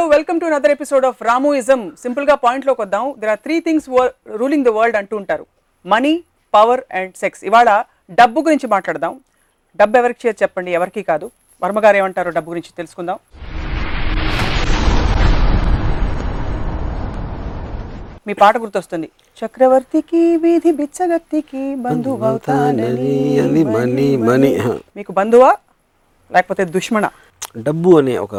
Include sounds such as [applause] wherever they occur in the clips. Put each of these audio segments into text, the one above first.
Hello welcome to another episode of Ramuism సింపుల్గా పాయింట్లోకి వద్దాం. There are three things ruling the world అంటూ ఉంటారు. మనీ పవర్ అండ్ సెక్స్ ఇవాళ డబ్బు గురించి మాట్లాడదాం. డబ్బు ఎవరికి చేసి చెప్పండి? ఎవరికి కాదు. వర్మ గారు ఏమంటారు డబ్బు గురించి తెలుసుకుందాం. మీ పాట గుర్తొస్తుంది. చక్రవర్తికి వీధి బిచ్చగత్తికి మీకు బంధువా? లేకపోతే దుష్మణ డబ్బు అనే ఒక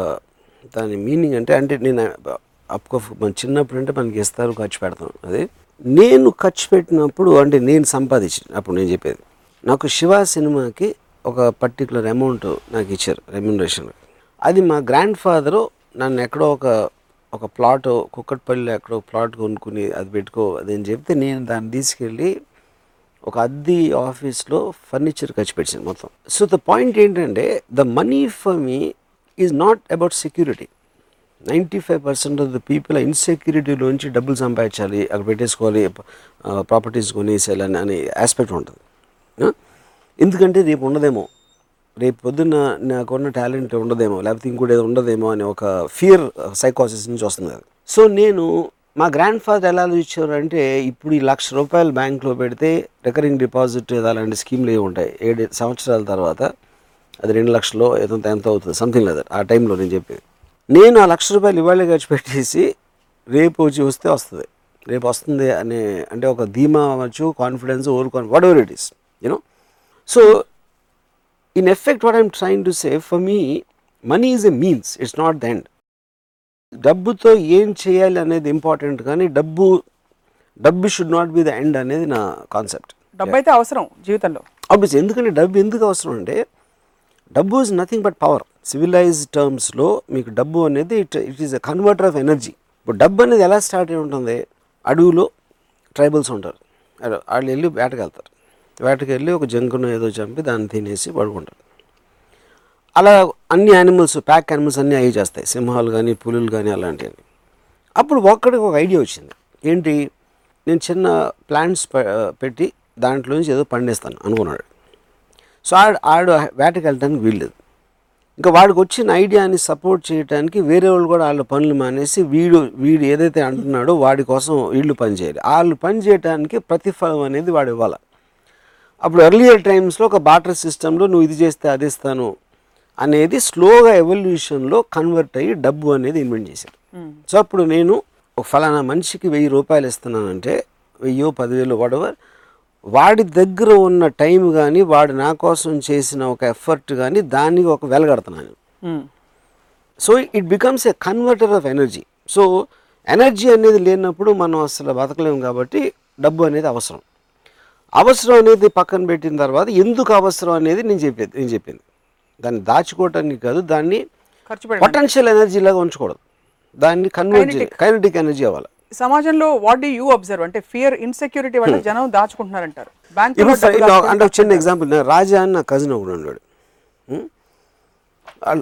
దాని మీనింగ్ అంటే అంటే నేను అప్కోఫ్ మన చిన్నప్పుడు అంటే మనకి ఇస్తారు ఖర్చు పెడతాం. అదే నేను ఖర్చు పెట్టినప్పుడు అంటే నేను సంపాదించిన అప్పుడు నేను చెప్పేది. నాకు శివ సినిమాకి ఒక పర్టికులర్ అమౌంట్ నాకు ఇచ్చారు రెమ్యునరేషన్ అది మా గ్రాండ్ ఫాదరు నన్ను ఎక్కడో ఒక ఒక ప్లాట్ కుక్కట్పల్లిలో ఎక్కడో ప్లాట్ కొనుక్కుని అది పెట్టుకో అది అని చెప్తే నేను దాన్ని తీసుకెళ్ళి ఒక అద్దె ఆఫీస్లో ఫర్నిచర్ ఖర్చు పెట్టాను మొత్తం. సో ద పాయింట్ ఏంటంటే the money for me is not about security ninety five percent of the people ఇన్సెక్యూరిటీలోంచి డబ్బులు సంపాదించాలి అక్కడ పెట్టేసుకోవాలి ప్రాపర్టీస్ కొనేసేయాలని అనే ఆస్పెక్ట్ ఉంటుంది. ఎందుకంటే రేపు ఉండదేమో. రేపు పొద్దున్న నాకున్న టాలెంట్ ఉండదేమో లేకపోతే ఇంకోటి ఏదో ఉండదేమో అనే ఒక ఫియర్ సైకాసిస్ నుంచి వస్తుంది అది. సో నేను మా గ్రాండ్ ఫాదర్ ఎలా ఇచ్చారు అంటే ఇప్పుడు ఈ లక్ష రూపాయలు బ్యాంక్లో పెడితే రికరింగ్ డిపాజిట్ అలాంటి స్కీమ్లు ఏవి ఉంటాయి. ఏడు సంవత్సరాల తర్వాత అది రెండు లక్షలు ఏదో ఎంత అవుతుంది సంథింగ్ లేదు ఆ టైంలో నేను చెప్పేది. నేను ఆ లక్ష రూపాయలు ఇవాళ ఖర్చు పెట్టేసి రేపు వచ్చి వస్తే వస్తుంది. రేపు వస్తుంది అనే అంటే ఒక ధీమా అవ్వచ్చు confidence over confidence whatever it is you know so in effect what I'm trying to say for me money is a means it's not the end డబ్బుతో ఏం చేయాలి అనేది ఇంపార్టెంట్ కానీ డబ్బు డబ్బు should not be the end అనేది నా concept డబ్బు అయితే అవసరం జీవితంలో. ఆబ్వియస్ ఎందుకంటే డబ్బు ఎందుకు అవసరం అంటే డబ్బు is nothing but power civilise టర్మ్స్లో మీకు డబ్బు అనేది it it is a converter of energy ఇప్పుడు డబ్బు అనేది ఎలా స్టార్ట్ అయి ఉంటుంది? అడవిలో ట్రైబల్స్ ఉంటారు. వాళ్ళు- వెళ్ళి వేటకెళ్తారు వేటకి వెళ్ళి ఒక జంకును ఏదో చంపి దాన్ని తినేసి పడుకుంటారు. అలా అన్ని యానిమల్స్ ప్యాక్ యానిమల్స్ అన్నీ అవి చేస్తాయి. సింహాలు కానీ పులులు కానీ అలాంటివి అప్పుడు ఒక్కడికి ఒక ఐడియా వచ్చింది. ఏంటి? నేను చిన్న ప్లాంట్స్ పెట్టి దాంట్లో నుంచి ఏదో పండిస్తాను అనుకున్నాడు. సో ఆడు ఆడు వేటకి వెళ్ళడానికి వీల్లేదు. ఇంకా వాడికి వచ్చిన ఐడియాని సపోర్ట్ చేయడానికి వేరే వాళ్ళు కూడా వాళ్ళ పనులు మానేసి వీడు వీడు ఏదైతే అంటున్నాడో వాడి కోసం వీళ్ళు పని చేయాలి. వాళ్ళు పని చేయడానికి ప్రతిఫలం అనేది వాడు ఇవ్వాలి. అప్పుడు ఎర్లియర్ టైమ్స్లో ఒక బాటర్ సిస్టంలో నువ్వు ఇది చేస్తే అది ఇస్తాను అనేది స్లోగా ఎవల్యూషన్లో కన్వర్ట్ అయ్యి డబ్బు అనేది ఇన్వెంట్ చేశారు సో అప్పుడు నేను ఒక ఫలానా మనిషికి వెయ్యి రూపాయలు ఇస్తున్నానంటే వెయ్యో పదివేలు వాడవర్ వాడి దగ్గర ఉన్న టైం కానీ వాడు నా కోసం చేసిన ఒక ఎఫర్ట్ కానీ దానికి ఒక వెలగడుతున్నాను మ్మ్. So it becomes a converter of energy. So energy అనేది లేనప్పుడు మనం అసలు బతకలేము కాబట్టి డబ్బు అనేది అవసరం. అవసరం అనేది పక్కన పెట్టిన తర్వాత ఎందుకు అవసరం అనేది నేను చెప్పేది నేను చెప్పింది. దాన్ని దాచుకోవటానికి కాదు దాన్ని పొటెన్షియల్ ఎనర్జీ లాగా ఉంచకూడదు. దాన్ని కన్వర్ట్ కైనటిక్ ఎనర్జీ అవ్వాలి. సమాజంలో వాట్ డు యూ అబ్జర్వ్ అంటే ఫియర్ ఇన్సెక్యూరిటీ వల్ల జనం దాచుకుంటున్నారంటారు. బ్యాంక్ అంటే ఒక చిన్న ఎగ్జాంపుల్ నా రాజా అని నా కజిన్ ఒకడు ఉన్నాడు. ఉం?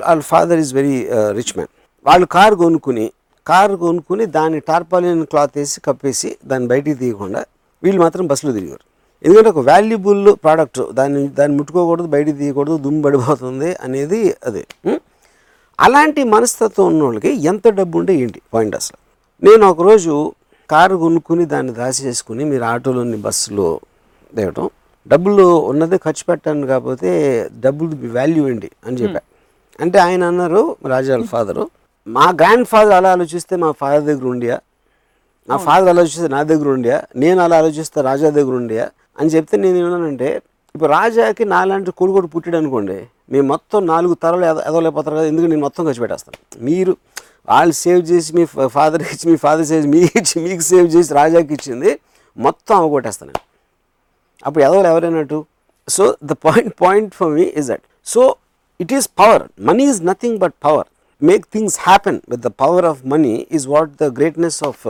వాళ్ళ father is very rich man వాళ్ళు కారు కొనుక్కుని కారు కొనుక్కుని దాన్ని టార్పాలిన్ క్లాత్ వేసి కప్పేసి దాన్ని బయటికి తీయకుండా వీళ్ళు మాత్రం బస్సులో తిరిగారు. ఎందుకంటే ఒక వాల్యుబుల్ ప్రోడక్ట్ దాన్ని దాన్ని ముట్టుకోకూడదు బయటికి తీయకూడదు దుమ్ము పడిపోతుంది అనేది అదే. ఉం? అలాంటి మనస్తత్వం ఉన్న వాళ్ళకి ఎంత డబ్బు ఉంటే ఏంటి? పాయింట్ అసలు. నేను ఒకరోజు కారు కొనుక్కుని దాన్ని దాచేసుకుని మీరు ఆటోలోని బస్సులో దేవటం డబ్బులు ఉన్నదే ఖర్చు పెట్టాను కాకపోతే డబ్బులు వాల్యూ ఏంటి అని చెప్పా. అంటే ఆయన అన్నారు రాజాల ఫాదరు మా గ్రాండ్ ఫాదర్ అలా ఆలోచిస్తే మా ఫాదర్ దగ్గర ఉండియా? నా ఫాదర్ ఆలోచిస్తే నా దగ్గర ఉండియా? నేను అలా ఆలోచిస్తే రాజా దగ్గర ఉండియా? అని చెప్తే నేను ఏమన్నానంటే ఇప్పుడు రాజాకి నాలాంటి కొడుకు పుట్టాడు అనుకోండి మేము మొత్తం నాలుగు తరాలు ఎద ఎదవలేకపోతారు కదా ఎందుకు నేను మొత్తం ఖర్చు పెట్టేస్తాను. మీరు వాళ్ళు సేవ్ చేసి మీ ఫాదర్కి ఇచ్చి మీ ఫాదర్ సేవ్ మీకు ఇచ్చి మీకు సేవ్ చేసి రాజాకి ఇచ్చింది మొత్తం అవగొట్టేస్తాను అప్పుడు ఎదవలు ఎవరైనట్టు? So the point point for me is that so it is power money is nothing but power make things happen with the power of money is what the greatness of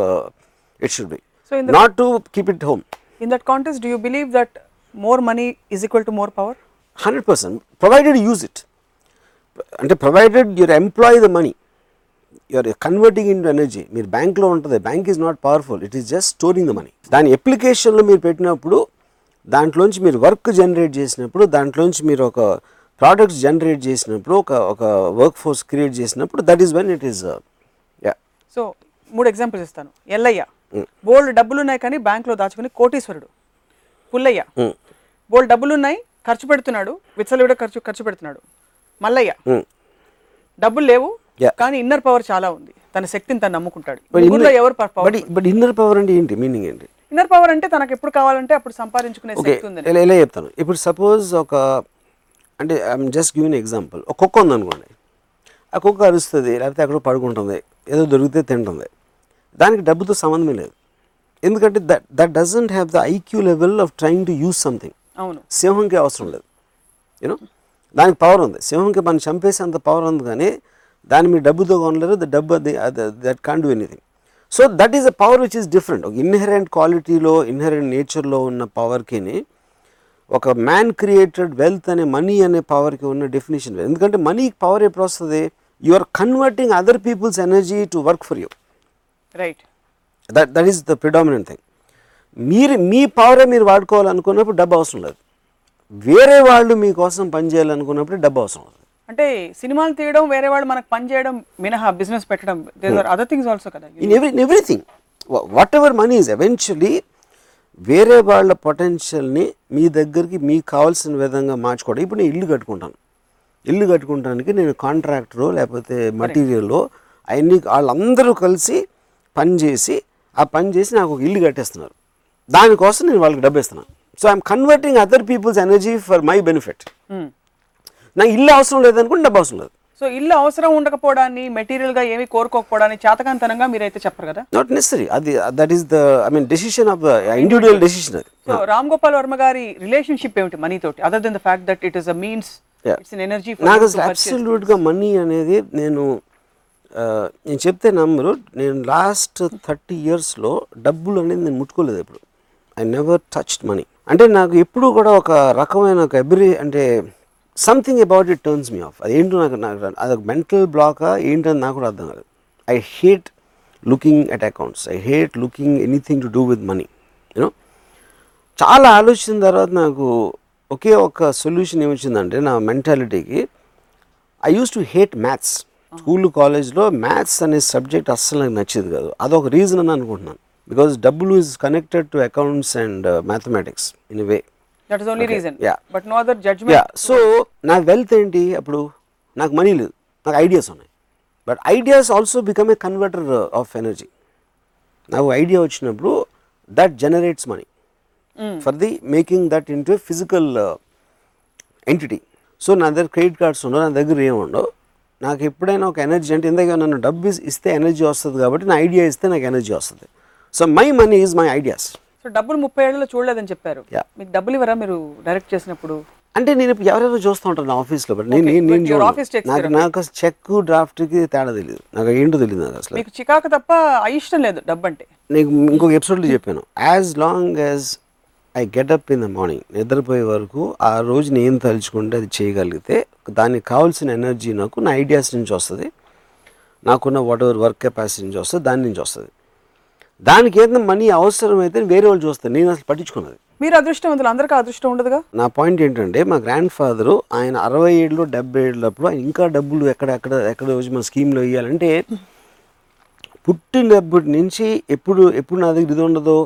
it should be the- not to keep it home in that contest do you believe that more money is equal to more power hundred percent provided use it అంటే provided your employ the money you are converting in energy. మీరు బ్యాంక్లో ఉంటుంది. Bank is not powerful. It is just storing the money. దాని అప్లికేషన్లో మీరు పెట్టినప్పుడు దాంట్లోంచి మీరు వర్క్ జనరేట్ చేసినప్పుడు దాంట్లోంచి మీరు ఒక ప్రోడక్ట్స్ జనరేట్ చేసినప్పుడు ఒక ఒక వర్క్ ఫోర్స్ క్రియేట్ చేసినప్పుడు that is when it is so మూడు ఎగ్జాంపుల్స్ ఇస్తాను. ఎల్లయ్య. బోల్డ్ డబ్బులు ఉన్నాయి కానీ బ్యాంక్లో దాచుకుని కోటీశ్వరుడు. పుల్లయ్య. ఉమ్, బోల్డ్ డబ్బులు ఉన్నాయి ఖర్చు పెడుతున్నాడు. విచ్చలవిడ ఖర్చు ఖర్చు పెడుతున్నాడు. మల్లయ్య. ఉమ్. డబ్బులు లేవు. కానీ ఇన్నర్ పవర్ చాలా ఉంది. తన శక్తిని తను నమ్ముకుంటాడు. ఎవరు పవర్ బట్ ఇన్నర్ పవర్ అంటే ఏంటి? మీనింగ్ ఏంటి? ఇన్నర్ పవర్ అంటే తనకు ఎప్పుడు కావాలంటే అప్పుడు సంపాదించుకునే శక్తి ఉంది ఇలా చెప్తాను? ఇప్పుడు సపోజ్ ఒక అంటే ఐఎమ్ జస్ట్ గివిన్ ఎగ్జాంపుల్ ఒక కుక్క ఉందనుకోండి. ఆ కుక్క అరుస్తుంది లేకపోతే ఎక్కడో పడుకుంటుంది ఏదో దొరికితే తింటుంది. దానికి డబ్బుతో సంబంధమే లేదు. ఎందుకంటే that that doesn't have the IQ level of trying to use something అవును. సింహంకి అవసరం లేదు. యూనో దానికి పవర్ ఉంది. సింహంకి మనం చంపేసేంత పవర్ ఉంది కానీ దాన్ని మీరు డబ్బుతో కొనలేరు ద డబ్బు అది that can do anything so that is a power which is different ఒక ఇన్హెరెంట్ క్వాలిటీలో ఇన్హెరెంట్ నేచర్లో ఉన్న పవర్కిని ఒక మ్యాన్ క్రియేటెడ్ వెల్త్ అనే మనీ అనే పవర్కి ఉన్న డెఫినేషన్ వేరు. ఎందుకంటే మనీకి పవర్ ఎప్పుడు వస్తుంది? You are converting other people's energy to work for you right that that is the predominant thing మీరు మీ పవరే మీరు వాడుకోవాలనుకున్నప్పుడు డబ్బు అవసరం లేదు. వేరే వాళ్ళు మీకోసం పనిచేయాలనుకున్నప్పుడు డబ్బు అవసరం లేదు. అంటే సినిమాలు తీయడం వేరే వాళ్ళు మనకు పని చేయడం మినహా బిజినెస్ పెట్టడం. అదర్ థింగ్స్ ఆల్సో కదా. In every in everything whatever money is eventually వేరే వాళ్ళ పొటెన్షియల్ని మీ దగ్గరికి మీకు కావాల్సిన విధంగా మార్చుకోవడం. ఇప్పుడు నేను ఇల్లు కట్టుకుంటాను. ఇల్లు కట్టుకుంటానికి నేను కాంట్రాక్టరో లేకపోతే మటీరియల్లో అవన్నీ వాళ్ళందరూ కలిసి పని చేసి ఆ పని చేసి నాకు ఒక ఇల్లు కట్టేస్తున్నారు. దానికోసం నేను వాళ్ళకి డబ్బు ఇస్తున్నాను. So I'm converting other people's energy for my benefit నాకు ఇల్లు అవసరం లేదనుకుంటే డబ్బు అవసరం లేదు. సో ఇల్లు అవసరం ఉండకపోవడాన్ని మెటీరియల్గా ఏమీ కోరుకోకపోవడాన్ని చేతకాంతనంగా మీరైతే చెప్పరు కదా? నాట్ నెసరీ అది that is the I mean decision of the individual decision అది. సో రామ్ గోపాల్ వర్మ గారి రిలేషన్షిప్ ఏమిటి మనీ తోటి other than the fact that it is a means. It's an energy నాకు అసలు అబ్సల్యూట్గా మనీ అనేది నేను ఆ, నేను చెప్తే నమ్మరు. నేను లాస్ట్ థర్టీ ఇయర్స్లో డబ్బులు అనేది నేను ముట్టుకోలేదు ఎప్పుడు. ఐ నెవర్ టచ్డ్ మనీ అంటే నాకు ఎప్పుడు కూడా ఒక రకమైన ఒక ఎబ్రి అంటే something about it turns me off అది ఏంటో నాకు నాకు అది ఒక మెంటల్ బ్లాకా ఏంటని నాకు కూడా అర్థం కాదు. I hate looking at accounts I hate looking anything to do with money you know చాలా ఆలోచించిన తర్వాత నాకు ఒకే ఒక సొల్యూషన్ ఏమొచ్చిందంటే నా మెంటాలిటీకి I use to hate maths school కాలేజ్లో మ్యాథ్స్ అనే సబ్జెక్ట్ అస్సలు నాకు నచ్చేది కాదు. అదొక రీజన్ అని అనుకుంటున్నాను. బికాజ్ డబ్బులు is connected to accounts and mathematics in way that is only reason Yeah. But no other yeah judgement so నా వెల్త్ ఏంటి? అప్పుడు నాకు మనీ లేదు. నాకు ఐడియాస్ ఉన్నాయి. But ideas also become a converter of energy నాకు idea వచ్చినప్పుడు that generates money for the making that into physical entity so నా దగ్గర క్రెడిట్ కార్డ్స్ ఉండవు నా దగ్గర ఏముండవు నాకు ఎప్పుడైనా ఒక ఎనర్జీ అంటే ఇందాక నన్ను డబ్బు ఇస్- ఇస్తే ఎనర్జీ వస్తుంది కాబట్టి నా ఐడియా ఇస్తే నాకు ఎనర్జీ వస్తుంది. So my money is my ideas so డబ్బులు ముప్పై ఏళ్ళలో చూడలేదని చెప్పారు. మీకు డబ్బులు ఇవ్వరా మీరు డైరెక్ట్ చేసినప్పుడు? అంటే నేను ఎవరెవరు చూస్తూ ఉంటాను నా ఆఫీస్లో బట్ నేను నాకు నాకు చెక్ డ్రాఫ్ట్కి తేడా తెలియదు నాకు ఏంటో తెలియదు నాకు అసలు. మీకు చికాకు తప్ప అయిష్టం లేదు డబ్బు అంటే నీకు ఇంకొక ఎపిసోడ్లో చెప్పాను. As long as I get up in the morning నిద్రపోయే వరకు ఆ రోజు నేను తలుచుకుంటే అది చేయగలిగితే దానికి కావాల్సిన ఎనర్జీ నాకు నా ఐడియాస్ నుంచి వస్తుంది. నాకున్న వాట్ ఎవర్ వర్క్ కెపాసిటీ నుంచి వస్తుంది దాని నుంచి వస్తుంది. దానికి ఏదైనా మనీ అవసరమైతే వేరే వాళ్ళు చూస్తారు. నేను అసలు పట్టించుకున్నది. మీరు అదృష్టవంతులు అందరికీ అదృష్టం ఉండదుగా? నా పాయింట్ ఏంటంటే మా గ్రాండ్ ఫాదరు ఆయన అరవై ఏళ్ళు డెబ్బై ఏళ్ళప్పుడు ఆయన ఇంకా డబ్బులు ఎక్కడ ఎక్కడ ఎక్కడ వచ్చి మన స్కీమ్లో ఇవ్వాలంటే పుట్టినప్పటి నుంచి ఎప్పుడు ఎప్పుడు నా దగ్గర ఇది ఉండదో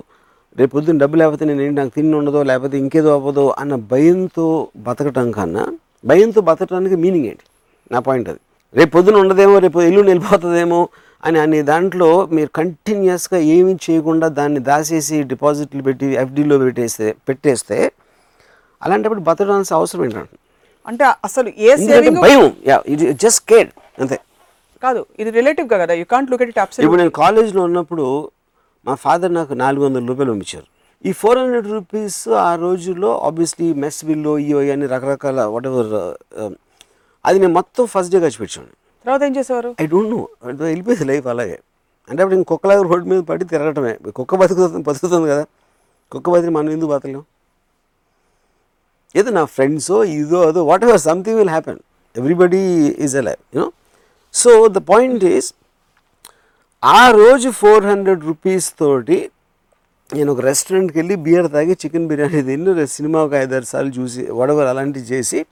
రేపు పొద్దున్న డబ్బు లేకపోతే నేను ఏంటి నాకు తిండి ఉండదో లేకపోతే ఇంకేదో అవ్వదో అన్న భయంతో బతకటం కన్నా భయంతో బతకడానికి మీనింగ్ ఏంటి? నా పాయింట్ అది. రేపు పొద్దున ఉండదేమో రేపు ఎల్లుండి వెళ్ళిపోతుందేమో అని అనే దాంట్లో మీరు కంటిన్యూస్గా ఏమీ చేయకుండా దాన్ని దాచేసి డిపాజిట్లు పెట్టి ఎఫ్డీలో పెట్టేస్తే పెట్టేస్తే అలాంటప్పుడు బతకడానికి అవసరం ఏంటంటే? అంటే అసలు ఏ సేవింగ్ భయం. ఇది జస్ట్ కేర్ అంతే. కాదు ఇది రిలేటివ్ కదా. You can't look at it upset ఇప్పుడు నేను కాలేజ్లో ఉన్నప్పుడు మా ఫాదర్ నాకు నాలుగు వందల రూపాయలు పంపించారు. ఈ ఫోర్ హండ్రెడ్ రూపీస్ ఆ రోజుల్లో ఆబ్వియస్లీ మెస్ బిల్లు ఇయో అని రకరకాల వాట్ ఎవర్ అది నేను మొత్తం ఫస్ట్ డే ఖర్చు పెట్టాను. తర్వాత ఏం చేసేవారు? I don't know. వెళ్ళిపోయింది లైఫ్ అలాగే. అంటే అప్పుడు ఇంక కుక్కలాగా రోడ్డు మీద పడి తిరగటమే. కుక్క బతుకుతుంది బతుకుతుంది కదా. కుక్క బతికి మనం ఎందుకు బతకలేం? ఏదో నా ఫ్రెండ్సో ఇదో అదో whatever something will happen everybody is alive you know so the point is ఆ రోజు ఫోర్ హండ్రెడ్ రూపీస్ తోటి నేను ఒక రెస్టారెంట్కి వెళ్ళి బియర్ తాగి చికెన్ బిర్యానీ తిని సినిమా ఒక ఐదారు సార్లు చూసి వడవర్ అలాంటివి చేసి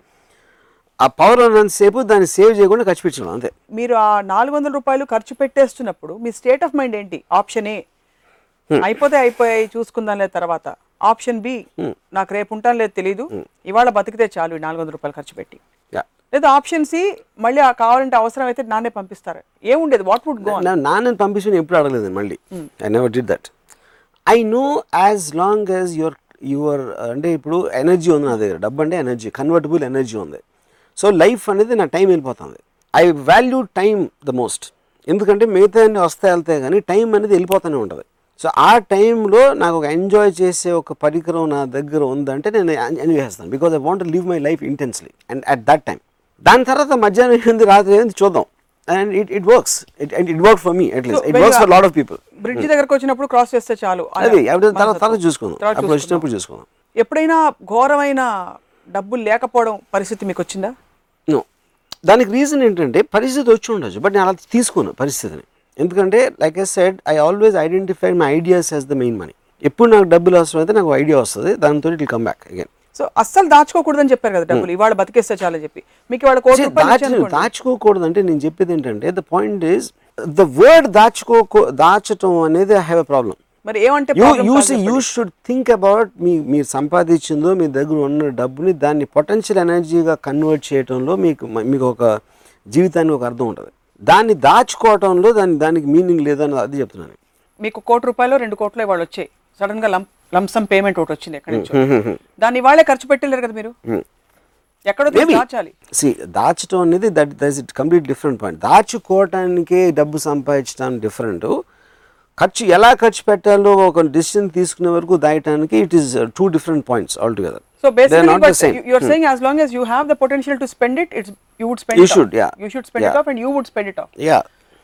ఆ పవర్ ఉన్నంతసేపు దాన్ని సేవ్ చేయకుండా ఖర్చు పెట్టడం అంతే. మీరు ఆ నాలుగు వందల రూపాయలు ఖర్చు పెట్టేస్తున్నప్పుడు మీ స్టేట్ ఆఫ్ మైండ్ ఏంటి? Option A. అయిపోతే అయిపోయాయి చూసుకుందాం లేదు తర్వాత. ఆప్షన్ బి నాకు రేపు ఉంటాను లేదు తెలీదు. ఇవాళ బతికితే చాలు ఈ నాలుగు వందల రూపాయలు ఖర్చు పెట్టి. లేదా ఆప్షన్ సి మళ్ళీ ఆ కావాలంటే అవసరం అయితే నాన్నే పంపిస్తారు. ఏముండేది వాట్ వుడ్ గో నాన్న పంపించిన ఎప్పుడు అడగలేదు మళ్ళీ. I never did that I know as long as your your అంటే ఇప్పుడు ఎనర్జీ ఉంది నా దగ్గర. డబ్బు అంటే ఎనర్జీ కన్వర్టబుల్ ఎనర్జీ ఉంది. సో లైఫ్ అనేది నా టైం వెళ్ళిపోతుంది. I value time the most ఎందుకంటే మిగతా అన్ని వస్తాయి వెళ్తాయి కానీ టైం అనేది వెళ్ళిపోతూనే ఉంటుంది. సో ఆ టైంలో నాకు ఒక ఎంజాయ్ చేసే ఒక పరికరం నా దగ్గర ఉందంటే నేను ఎంజాయ్ చేస్తాను. Because I want live my life intensely and at that time దాని తర్వాత మధ్యాహ్నం ఏంది రాత్రి ఏంది చూద్దాం. And it it works it it work for me at least it works for lot of people bridge దగ్గరకు వచ్చినప్పుడు క్రాస్ చేస్తే చాలు. అది తర్వాత. తర్వాత చూసుకుందాం. అప్పుడు. వచ్చినప్పుడు చూసుకుందాం. ఎప్పుడైనా ఘోరమైన డబ్బులు లేకపోవడం పరిస్థితి మీకు వచ్చిందా? నో. దానికి రీజన్ ఏంటంటే పరిస్థితి వచ్చి ఉండొచ్చు బట్ నేను అలా తీసుకోను పరిస్థితిని. ఎందుకంటే like I said I always identify my ideas as the main money ఎప్పుడు నాకు డబ్బులు అవసరం అయితే నాకు ఐడియా వస్తుంది దాంతో it come back again so అస్సలు దాచుకోకూడదని చెప్పారు కదా డబ్బులు ఇవాళ బతికేస్తే చాలని చెప్పి. మీకు ఇవాళ. దాచుకోకూడదు అంటే నేను చెప్పేది ఏంటంటే the point is the word దాచుకోకూ దాచటం అనేది ఐ హ్యావ్ ఎ ప్రాబ్లం మరి ఏమంటే యూ షుడ్ థింక్ అబౌట్ మీ మీరు సంపాదించిందో మీ దగ్గర ఉన్న డబ్బుని దాన్ని పొటెన్షియల్ ఎనర్జీగా కన్వర్ట్ చేయడంలో మీకు మీకు ఒక జీవితానికి ఒక అర్థం ఉంటుంది. దాన్ని దాచుకోవటంలో దాని దానికి మీనింగ్ లేదని అది చెప్తున్నాను. మీకు కోటి రూపాయలు రెండు కోట్లు ఇవాళ వచ్చాయి. సడన్గా లం లంసమ్ పేమెంట్ ఒకటి వచ్చింది ఎక్కడి నుంచో. దాన్ని ఇవాళే ఖర్చు పెట్టలేరు కదా మీరు? ఎక్కడో. దాచాలి. సి దాచటం అనేది that that it complete different point దాచుకోవటానికే డబ్బు సంపాదించడం డిఫరెంట్ ఖర్చు ఎలా ఖర్చు పెట్టాలో ఒక డిసిషన్ తీసుకునే వరకు దాయటానికి it is two different points all together so basically not the but same you are saying as long as you have the potential to spend it it's you would spend You should, yeah. You should spend it Yeah. Off and you would spend it off yeah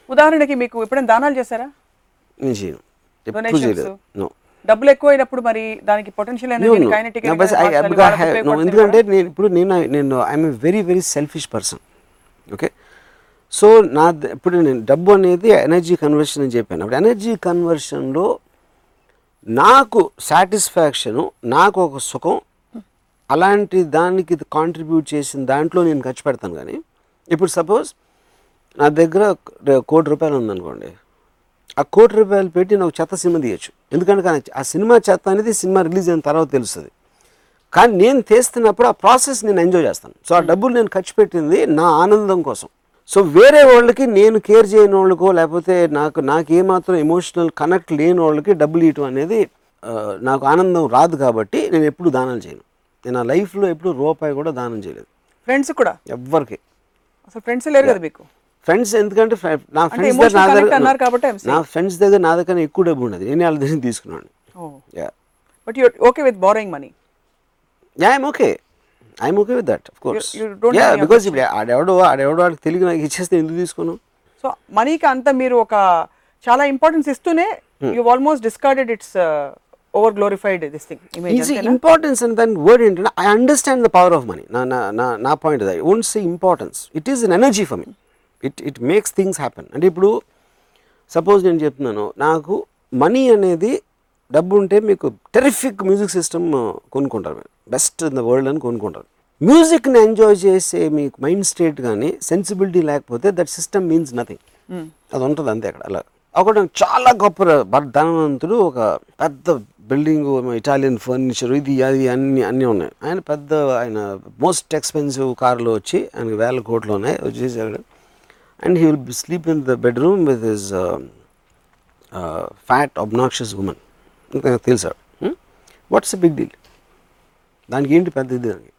ఉదాహరణకి మీకు ఎప్పుడైనా దానాలు చేశారా? నేను చేయను ఎప్పుడు? చేయలేదు. No డబ్బులు ఎక్కువైనప్పుడు మరి దానికి పొటెన్షియల్ ఎందుకంటే నేను ఇప్పుడు నేను నేను I'm very very selfish person okay so నా ద- ఇప్పుడు నేను డబ్బు అనేది ఎనర్జీ కన్వర్షన్ అని చెప్పాను. అప్పుడు ఎనర్జీ కన్వర్షన్లో నాకు సాటిస్ఫాక్షను నాకు ఒక సుఖం అలాంటి దానికి కాంట్రిబ్యూట్ చేసిన దాంట్లో నేను ఖర్చు పెడతాను కానీ ఇప్పుడు సపోజ్ నా దగ్గర కోటి రూపాయలు ఉందనుకోండి. ఆ కోటి రూపాయలు పెట్టి నాకు చెత్త సినిమా తీయచ్చు. ఎందుకంటే ఆ సినిమా చెత్త అనేది సినిమా రిలీజ్ అయిన తర్వాత తెలుస్తుంది. కానీ నేను తీస్తున్నప్పుడు ఆ ప్రాసెస్ నేను ఎంజాయ్ చేస్తాను. సో ఆ డబ్బులు నేను ఖర్చు పెట్టింది నా ఆనందం కోసం. సో వేరే వాళ్ళకి నేను కేర్ చేయని వాళ్ళకో లేకపోతే నాకు నాకు ఏమాత్రం ఎమోషనల్ కనెక్ట్ లేని వాళ్ళకి డబ్బులు ఇవ్వటం అనేది ఆ, నాకు ఆనందం రాదు కాబట్టి నేను ఎప్పుడు దానం చేయను. నేను నా లైఫ్లో ఎప్పుడు రూపాయి కూడా దానం చేయలేదు. ఫ్రెండ్స్ కూడా? ఎవ్వరికి. అసలు ఫ్రెండ్స్ లేరు కదా మీకు? ఫ్రెండ్స్ ఎందుకంటే నా ఫ్రెండ్స్ దగ్గర నా దగ్గర. నా ఫ్రెండ్స్ దగ్గర నా దగ్గర ఎక్కువ డబ్బు ఉండదు. నేను వాళ్ళ దగ్గర తీసుకున్నాను. But you okay with borrowing money yeah I'm okay I'm okay with that of course yeah because ఇప్పుడు ఆడెవడో ఆడెవడో వాడికి తెలుగు నాకు ఇచ్చేస్తే ఎందుకు తీసుకోను? సో మనీకి అంత మీరు ఒక చాలా ఇంపార్టెన్స్ ఇస్తూనే you almost discarded it's over glorified this thing easy importance అని దాని వర్డ్ ఏంటంటే I understand the power of money నా నా నా పాయింట్ అది. Won't say importance it is an energy for me it it makes things happen అంటే ఇప్పుడు suppose నేను చెప్తున్నాను నాకు మనీ అనేది డబ్బు ఉంటే మీకు టెరిఫిక్ మ్యూజిక్ సిస్టమ్ కొనుక్కుంటారు. బెస్ట్ ఇన్ ద వరల్డ్ అని కొనుక్కుంటారు. మ్యూజిక్ని ఎంజాయ్ చేసే మీకు మైండ్ స్టేట్ కానీ సెన్సిబిలిటీ లేకపోతే దట్ సిస్టమ్ మీన్స్ నథింగ్ అది ఉంటుంది అంతే అక్కడ. అలా. ఒకటి చాలా గొప్ప ధనవంతుడు ఒక పెద్ద బిల్డింగ్ ఇటాలియన్ ఫర్నిచర్ ఇది అది అన్ని అన్నీ ఉన్నాయి. ఆయన పెద్ద ఆయన మోస్ట్ ఎక్స్పెన్సివ్ కార్లో వచ్చి ఆయనకి వేల కోట్లు ఉన్నాయి. వచ్చేసాడు. And he will sleep in the bedroom with his fat obnoxious women తెలిసాడు what's a big deal దానికి ఏంటి పెద్ద ఇది దానికి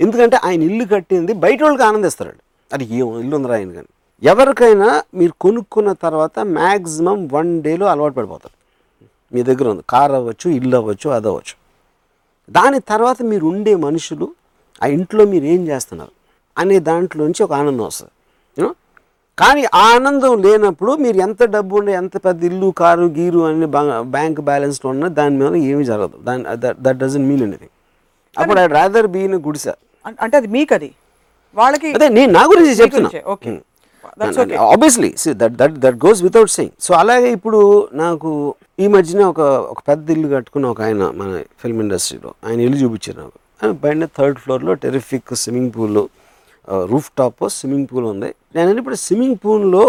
ఎందుకంటే ఆయన ఇల్లు కట్టింది బయట వాళ్ళకి ఆనందిస్తాడు అది ఏం ఇల్లు ఉందిరా ఆయన కానీ. ఎవరికైనా మీరు కొనుక్కున్న తర్వాత మ్యాక్సిమం వన్ డేలో అలవాటు పడిపోతారు. మీ దగ్గర ఉంది. కార్ అవ్వచ్చు ఇల్లు అవ్వచ్చు అది అవ్వచ్చు. దాని తర్వాత మీరు ఉండే మనుషులు ఆ ఇంట్లో మీరు ఏం చేస్తున్నారు? అనే దాంట్లోంచి ఒక ఆనందం వస్తుంది. కానీ ఆ ఆనందం లేనప్పుడు మీరు ఎంత డబ్బు ఉండే ఎంత పెద్ద ఇల్లు కారు గీరు అన్ని బ్యాంక్ బ్యాలెన్స్లో ఉన్నా దాని మీద ఏమీ జరగదు. దాని దట్ డజన్ మీన్ ఎనీథింగ్ అప్పుడు ఐ రాదర్ బీ ఇన్ గుడిసా అంటే అది మీకు అది వాళ్ళకి అదే నేను నా గురించి చెప్తున్నా. okay. Obviously that that that goes without saying so అలాగే ఇప్పుడు నాకు ఈ మధ్యన ఒక ఒక పెద్ద ఇల్లు కట్టుకున్న ఒక ఆయన మన ఫిల్మ్ ఇండస్ట్రీలో ఆయన ఇల్లు చూపించారు నాకు. ఆయన పైన థర్డ్ ఫ్లోర్లో terrific swimming pool roof top swimming pool ఉంది. నేను ఇప్పుడు స్విమ్మింగ్ పూల్లో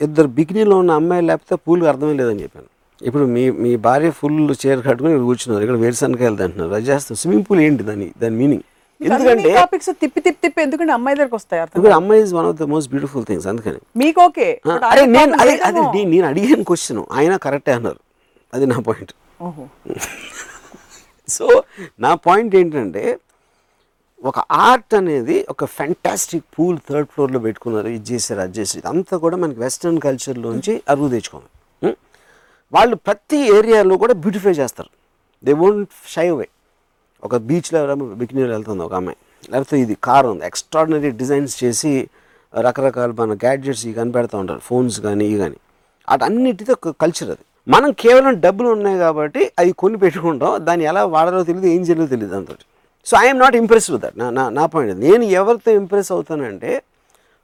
ఇద్దరు బికినీలో ఉన్న అమ్మాయి లేకపోతే పూల్కి అర్థమే లేదని చెప్పాను. ఇప్పుడు మీ మీ భార్య ఫుల్ చీర కట్టుకుని ఇక్కడ కూర్చున్నారు. ఇక్కడ వేరుశనకాయలు తింటున్నారు. అది చేస్తాం స్విమ్మింగ్ పూల్ ఏంటి దాని దాని మీనింగ్? ఎందుకంటే టాపిక్స్ తిప్పి తిప్పి తిప్పి ఎందుకంటే అమ్మాయి దగ్గరకు వస్తాయి అర్థం అమ్మాయి is one of the most beautiful things అందుకని. మీకు ఓకే. అరే నేను అదే అదే నేను అడిగాను క్వశ్చన్ ఆయన కరెక్టే అన్నారు. అది నా పాయింట్ సో [laughs] నా పాయింట్ ఏంటంటే ఒక ఆర్ట్ అనేది ఒక ఫెంటాస్టిక్ పూల్ థర్డ్ ఫ్లోర్లో పెట్టుకున్నారు. ఇది చేశారు అది చేసి ఇదంతా కూడా మనకి వెస్ట్రన్ కల్చర్లోంచి అరువు తెచ్చుకోవాలి వాళ్ళు ప్రతి ఏరియాలో కూడా బ్యూటిఫై చేస్తారు. దే వోంట్ షై అవే ఒక బీచ్లో ఎవరైనా బికినీలో వెళ్తుంది ఒక అమ్మాయి. లేకపోతే ఇది కార్ ఉంది. ఎక్స్ట్రాడినరీ డిజైన్స్ చేసి రకరకాల మన గ్యాడ్జెట్స్ ఇవి కనిపెడతా ఉంటారు. ఫోన్స్ కానీ ఇవి కానీ అటన్నిటితో ఒక కల్చర్ అది. మనం కేవలం డబ్బులు ఉన్నాయి కాబట్టి అవి కొని పెట్టుకుంటాం. దాన్ని ఎలా వాడాలో తెలియదు ఏం చేయాలో తెలియదు దాంతో so I'm not impress with that నా నా పాయింట్ నేను ఎవరితో ఇంప్రెస్ అవుతానంటే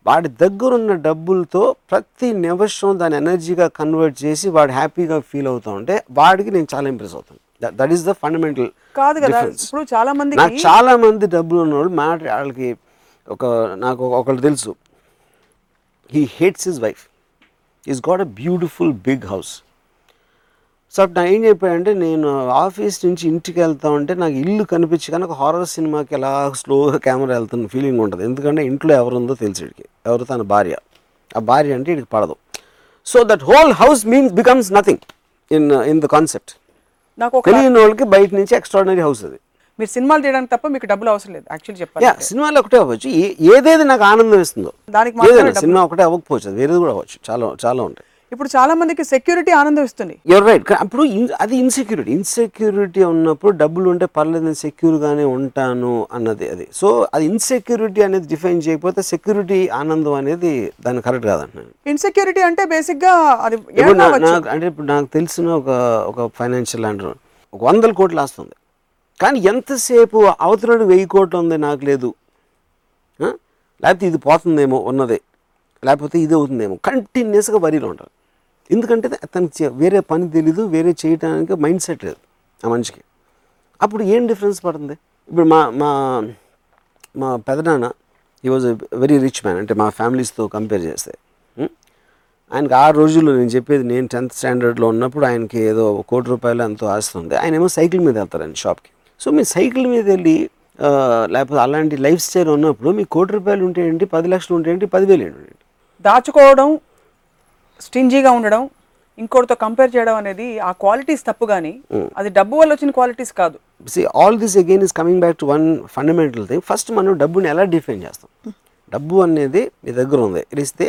వాడి దగ్గర ఉన్న డబ్బులతో ప్రతి నిమిషం దాని ఎనర్జీగా కన్వర్ట్ చేసి వాడు హ్యాపీగా ఫీల్ అవుతా ఉంటే వాడికి నేను చాలా ఇంప్రెస్ అవుతాను. దట్ ఈస్ ద ఫండమెంటల్ కాదు కదా ఇప్పుడు చాలా మందికి నాకు చాలా మంది డబ్బులు ఉన్నవాళ్ళు మాట వాళ్ళకి ఒక నాకు ఒక- ఒకళ్ళు తెలుసు. He hates his wife is got a beautiful big house so అప్పుడు ఏం చెప్పాడంటే నేను ఆఫీస్ నుంచి ఇంటికి వెళ్తా ఉంటే నాకు ఇల్లు కనిపించి కనుక హారర్ సినిమాకి ఎలా స్లోగా కెమెరా వెళ్తున్న ఫీలింగ్ ఉంటుంది. ఎందుకంటే ఇంట్లో ఎవరుందో తెలిసి వీడికి. ఎవరు తన భార్య. ఆ భార్య అంటే వీడికి పడదు. So that whole house means becomes nothing in in the concept నాకు ఒక తెలియని వాళ్ళకి బయట నుంచి ఎక్స్ట్రాడినరీ హౌస్ అది. మీరు సినిమాలు తీయడానికి తప్ప మీకు డబ్బులు అవసరం లేదు. యాక్చువల్లీ చెప్పాలి సినిమాలో ఒకటే అవ్వచ్చు. ఏదేది నాకు ఆనందం ఇస్తుందో. దానికి సినిమా ఒకటే అవ్వకపోవచ్చు. వేరేది కూడా అవ్వచ్చు. చాలా చాలా ఉంటాయి. ఇప్పుడు చాలా మందికి సెక్యూరిటీ ఆనందం ఇస్తుంది యూర్ రైట్ అప్పుడు అది ఇన్సెక్యూరిటీ ఇన్సెక్యూరిటీ ఉన్నప్పుడు డబ్బులు ఉంటే పర్లేదు నేను సెక్యూర్గానే ఉంటాను అన్నది అది. సో అది ఇన్సెక్యూరిటీ అనేది డిఫైన్ చేయకపోతే సెక్యూరిటీ ఆనందం అనేది దాన్ని కరెక్ట్ కాదంటున్నాను. ఇన్సెక్యూరిటీ అంటే బేసిక్గా అది. నాకు అంటే ఇప్పుడు నాకు తెలిసిన ఒక ఒక ఫైనాన్షియల్ అండర్ ఒక వందల కోట్లు వస్తుంది కానీ ఎంతసేపు అవతలడు వెయ్యి కోట్లు ఉంది నాకు లేదు? లేకపోతే ఇది పోతుందేమో ఉన్నదే. లేకపోతే ఇది అవుతుందేమో. కంటిన్యూస్గా వరిలో ఉంటారు. ఎందుకంటే తనకి చే- వేరే పని తెలీదు వేరే చేయడానికి మైండ్ సెట్ లేదు ఆ మనిషికి. అప్పుడు ఏం డిఫరెన్స్ పడుతుంది? ఇప్పుడు మా మా మా పెదనాన్న he was very rich man అంటే మా ఫ్యామిలీస్తో కంపేర్ చేస్తే ఆయనకి ఆ రోజుల్లో నేను చెప్పేది నేను టెన్త్ స్టాండర్డ్లో ఉన్నప్పుడు ఆయనకి ఏదో కోటి రూపాయలు ఎంతో ఆస్తుంది ఆయన ఏమో సైకిల్ మీద వెళ్తారండి షాప్కి సో మీ సైకిల్ మీద వెళ్ళి లేకపోతే అలాంటి లైఫ్ స్టైల్ ఉన్నప్పుడు మీ కోటి రూపాయలు ఉంటే ఏంటి పది లక్షలు ఉంటే ఏంటి పదివేలు ఏంటి? దాచుకోవడం స్టింజీగా ఉండడం ఇంకోటితో కంపేర్ చేయడం అనేది ఆ క్వాలిటీస్ తప్పు కానీ అది డబ్బు వల్ల వచ్చిన క్వాలిటీస్ కాదు. See all this again is coming back to one fundamental thing first మనం డబ్బుని ఎలా డిఫైన్ చేస్తాం? డబ్బు అనేది మీ దగ్గర ఉంది. ఇస్తే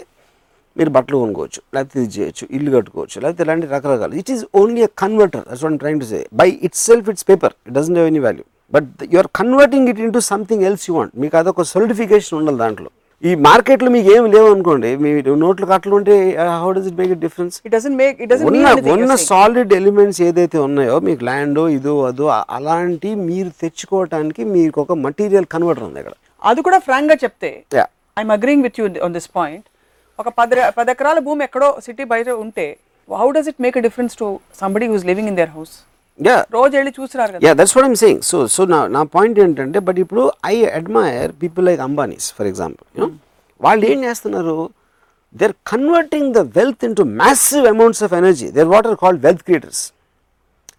మీరు బట్టలు కొనుక్కోవచ్చు లేకపోతే ఇది చేయొచ్చు ఇల్లు కట్టుకోవచ్చు లేకపోతే ఇలాంటి రకరకాలు. It is only a converter that's what trying to say by itself it's paper it doesn't have any value but you are converting it into something else you want మీకు అదొక సొలిడిఫికేషన్ ఉండాలి దాంట్లో. ఈ మార్కెట్లో మీకు ఏమి లేవు అనుకోండి మీ నోట్లు కట్టలు ఉంటే how does it make it difference it doesn't make it doesn't ఉన్న ఉన్న సాలిడ్ ఎలిమెంట్స్ ఏదైతే ఉన్నాయో మీకు ల్యాండ్ ఇదో అదో అ- అలాంటి మీరు తెచ్చుకోవటానికి మీకు ఒక మటీరియల్ కన్వర్టర్ ఉంది ఇక్కడ అది కూడా ఫ్రాంక్గా చెప్తే I'm agreeing with you on this point ఒక పది పది ఎకరాల భూమి ఎక్కడో సిటీ బయట ఉంటే how does it make a difference to somebody who's living in their house రోజు వెళ్ళి చూసిరారు కదా. Yeah that's what I'm saying so so నా నా పాయింట్ ఏంటంటే బట్ ఇప్పుడు I admire people like Ambanis for example వాళ్ళు ఏం చేస్తున్నారు? They are converting the wealth into massive amounts of energy they are what are called wealth creators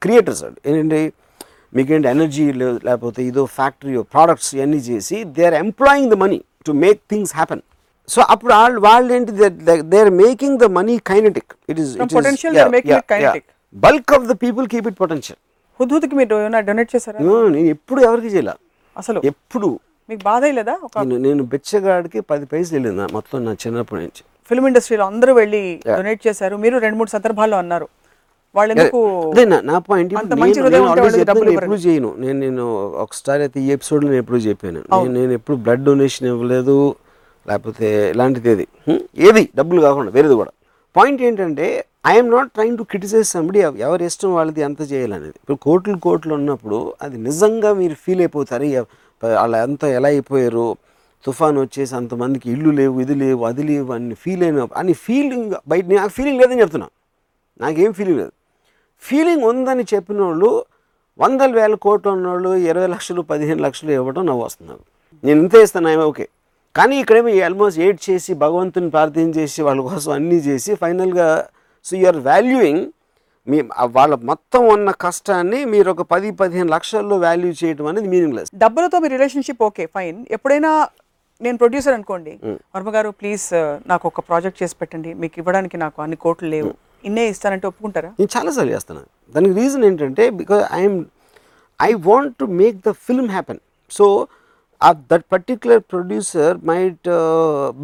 creators ఏంటంటే మీకేంటి energy లేకపోతే ఇదో ఫ్యాక్టరీ ప్రోడక్ట్స్ ఇవన్నీ చేసి they are employing the money to make things happen so అప్పుడు వాళ్ళు వాళ్ళు ఏంటి they are making the money kinetic it is bulk of the people keep it potential హుద్హుద్కి మీరు ఏమైనా డొనేట్ చేశారా? నేను ఎప్పుడు ఎవరికి చేయాల. అసలు? ఎప్పుడు. మీకు బాధ లేదా నేను బెచ్చగాడికి పది పైసలు వెళ్ళింది మొత్తం నా చిన్నప్పటి నుంచి. ఫిల్మ్ ఇండస్ట్రీలో అందరూ వెళ్ళి డొనేట్ చేశారు. మీరు రెండు మూడు సందర్భాల్లో అన్నారు. నా పాయింట్ ఎప్పుడు చేయను. నేను నేను ఒకసారి అయితే ఈ ఎపిసోడ్ నేను ఎప్పుడు చెప్పాను. నేను ఎప్పుడు బ్లడ్ డొనేషన్ ఇవ్వలేదు. లేకపోతే ఇలాంటిది ఏది? ఏది? డబ్బులు కాకుండా వేరేది కూడా. పాయింట్ ఏంటంటే I'm not trying to criticize somebody ఎవరి ఇష్టం వాళ్ళది ఎంత చేయాలనేది. ఇప్పుడు కోట్లు కోట్లు ఉన్నప్పుడు అది నిజంగా మీరు ఫీల్ అయిపోతారు. "అయ్య, వాళ్ళు ఎంత ఎలా అయిపోయారు? తుఫాన్ వచ్చేసి అంతమందికి ఇల్లు లేవు ఇది లేవు అది లేవు అని ఫీల్ అయిన అని ఫీలింగ్ బయట నాకు ఫీలింగ్ లేదని చెప్తున్నా. నాకేం ఫీలింగ్ లేదు. ఫీలింగ్ ఉందని చెప్పిన వాళ్ళు వందల వేల కోట్లు ఉన్నోళ్ళు ఇరవై లక్షలు పదిహేను లక్షలు ఇవ్వడం నవ్వు వస్తున్నారు నేను ఇంత ఇస్తాను ఓకే. కానీ ఇక్కడేమో ఆల్మోస్ట్ ఎయిట్ చేసి భగవంతుని ప్రార్థన చేసి వాళ్ళ కోసం అన్నీ చేసి ఫైనల్గా సో యు ఆర్ వాల్యూయింగ్ మీ వాళ్ళ మొత్తం ఉన్న కష్టాన్ని మీరు ఒక పది పదిహేను లక్షల్లో వాల్యూ చేయడం అనేది మీనింగ్లెస్ డబ్బులతో మీ రిలేషన్షిప్ ఓకే ఫైన్ ఎప్పుడైనా నేను ప్రొడ్యూసర్ అనుకోండి వర్మ గారు ప్లీజ్ నాకు ఒక ప్రాజెక్ట్ చేసి పెట్టండి మీకు ఇవ్వడానికి నాకు అన్ని కోట్లు లేవు. ఇన్నే ఇస్తానంటే ఒప్పుకుంటారా? నేను చాలాసార్లు చేస్తాను. దానికి రీజన్ ఏంటంటే because I'm I want to make the film happen so that particular producer might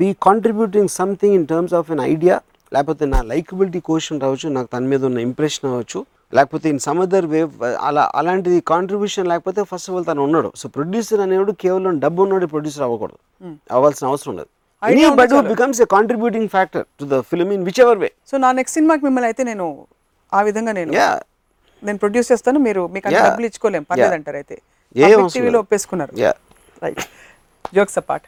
be contributing something in terms of an idea లేకపోతే నా లైకబిలిటీ క్వశ్చన్ రావచ్చు నాకు తన మీద ఉన్న ఇంప్రెషన్ అవ్వచ్చు. లేకపోతే ఇన్ సమ్ అదర్ వే అలా అలాంటిది కాంట్రిబ్యూషన్ లేకపోతే ఫస్ట్ ఆఫ్ ఆల్ తను ఉన్నాడు. సో ప్రొడ్యూసర్ అనేవాడు కేవలం డబ్బు ఉన్నాడు ప్రొడ్యూసర్ అవ్వకూడదు. అవ్వాల్సిన అవసరం లేదు. Idea ఉంటే but becomes a contributing factor to the film in whichever way so నా నెక్స్ట్ సినిమాకి మిమ్మల్ని అయితే నేను ఆ విధంగా నేను నేను ప్రొడ్యూస్ చేస్తాను మీరు మీకు. డబ్బులు ఇచ్చుకోలేం పర్లేదు అంటారు అయితే. టీవీలో. ఒప్పేసుకున్నారు. Yeah right jokes apart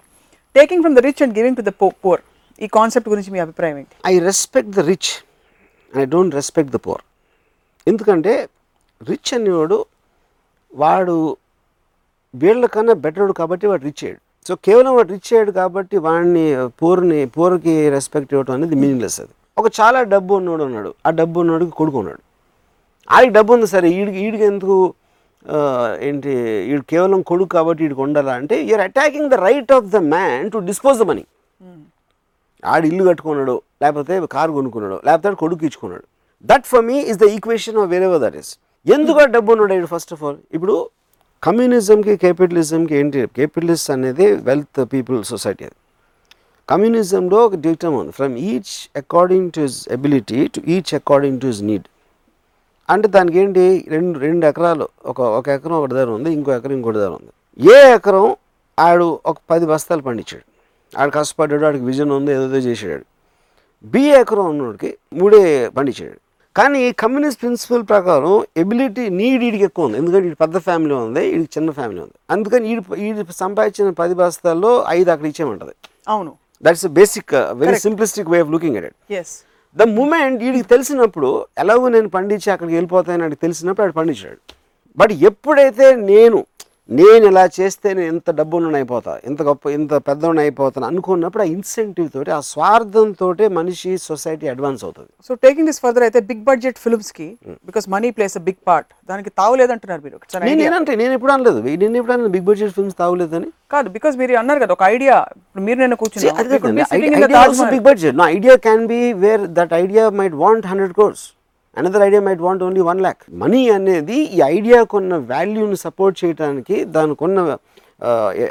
taking from the rich and giving to the poor ఈ కాన్సెప్ట్ గురించి మీ అభిప్రాయం ఏంటి? I respect the rich and I don't respect the poor ఎందుకంటే రిచ్ అనేవాడు వాడు వీళ్ళకన్నా బెటర్డు కాబట్టి వాడు రిచ్ అయ్యాడు. సో కేవలం వాడు రిచ్ అయ్యాడు కాబట్టి వాడిని పూర్ని పూర్కి రెస్పెక్ట్ ఇవ్వడం అనేది మీనింగ్లెస్ అది. ఒక చాలా డబ్బు ఉన్నోడు ఉన్నాడు. ఆ డబ్బు ఉన్నోడికి కొడుకు ఉన్నాడు. ఆడికి డబ్బు ఉంది సరే ఈడికి ఈడికి ఎందుకు ఏంటి ఈడు కేవలం కొడుకు కాబట్టి ఈడికి ఉండాలా అంటే you're attacking the right of the man to dispose the money ఆడు ఇల్లు కట్టుకున్నాడు లేకపోతే కారు కొనుక్కున్నాడు లేకపోతే కొడుకు ఇచ్చుకున్నాడు. That for me is the equation of వేరే దట్ ఇస్ ఎందుకు డబ్బు ఉన్నాడు ఫస్ట్ ఆఫ్ ఆల్ ఇప్పుడు కమ్యూనిజంకి క్యాపిటలిజంకి ఏంటి క్యాపిటలిస్ట్ అనేది వెల్త్ పీపుల్ సొసైటీ అది. కమ్యూనిజంలో ఒక డిక్టమ్ ఉంది. From each according to his ability to each according to his need అంటే దానికి ఏంటి రెండు రెండు ఎకరాలు. ఒక ఒక ఎకరం ఒకటి దగ్గర ఉంది ఇంకో ఎకరం ఇంకోటి దగ్గర ఉంది. ఏ ఎకరం ఆడు ఒక పది బస్తాలు పండించాడు. ఆడు కష్టపడ్డాడు ఆడికి విజన్ ఉంది ఏదో చేసాడు బి ఎకరం ఉన్నోడికి మూడే పండించాడు. కానీ కమ్యూనిస్ట్ ప్రిన్సిపల్ ప్రకారం ఎబిలిటీ నీడ్ ఈడికి ఎక్కువ ఉంది. ఎందుకంటే ఈడు పెద్ద ఫ్యామిలీ ఉంది ఈడికి చిన్న ఫ్యామిలీ ఉంది. అందుకని ఈడు ఈడు సంపాదించిన పది బస్తాల్లో ఐదు అక్కడ ఇచ్చేయమంటది. అవును. That's basic very simplistic way of looking at it as the moment వీడికి తెలిసినప్పుడు ఎలాగో నేను పండించి అక్కడికి వెళ్ళిపోతానని తెలిసినప్పుడు ఆడు పండించాడు. బట్ ఎప్పుడైతే నేను నేను ఇలా చేస్తే నేను ఇంత డబ్బులను అయిపోతా ఇంత గొప్ప ఇంత పెద్దవాడిని అయిపోతాను అనుకున్నప్పుడు ఆ ఇన్సెంటివ్ తోటి ఆ స్వార్థంతో మనిషి సొసైటీ అడ్వాన్స్ అవుతుంది. సో టేకింగ్ దిస్ ఫర్దర్ అయితే big budget ఫిల్మ్స్కి because money plays a big part దానికి తావులేదంటున్నారు మీరు నేను. నేనంటే నేను ఎప్పుడు అనలేదు. నేను ఎప్పుడు అనలేదు బిగ్ బడ్జెట్ ఫిల్మ్స్ తాగలేదని కాదు బికాస్ మీరు అన్నారు కదా ఒక ఐడియా మీరు నేను కూర్చున్నాను బిగ్ బడ్జెట్ నా idea can be where that idea might want hundred crores another idea might want only one lakh money అనేది ఈ ఐడియాకు ఉన్న వాల్యూని సపోర్ట్ చేయడానికి దానికి ఉన్న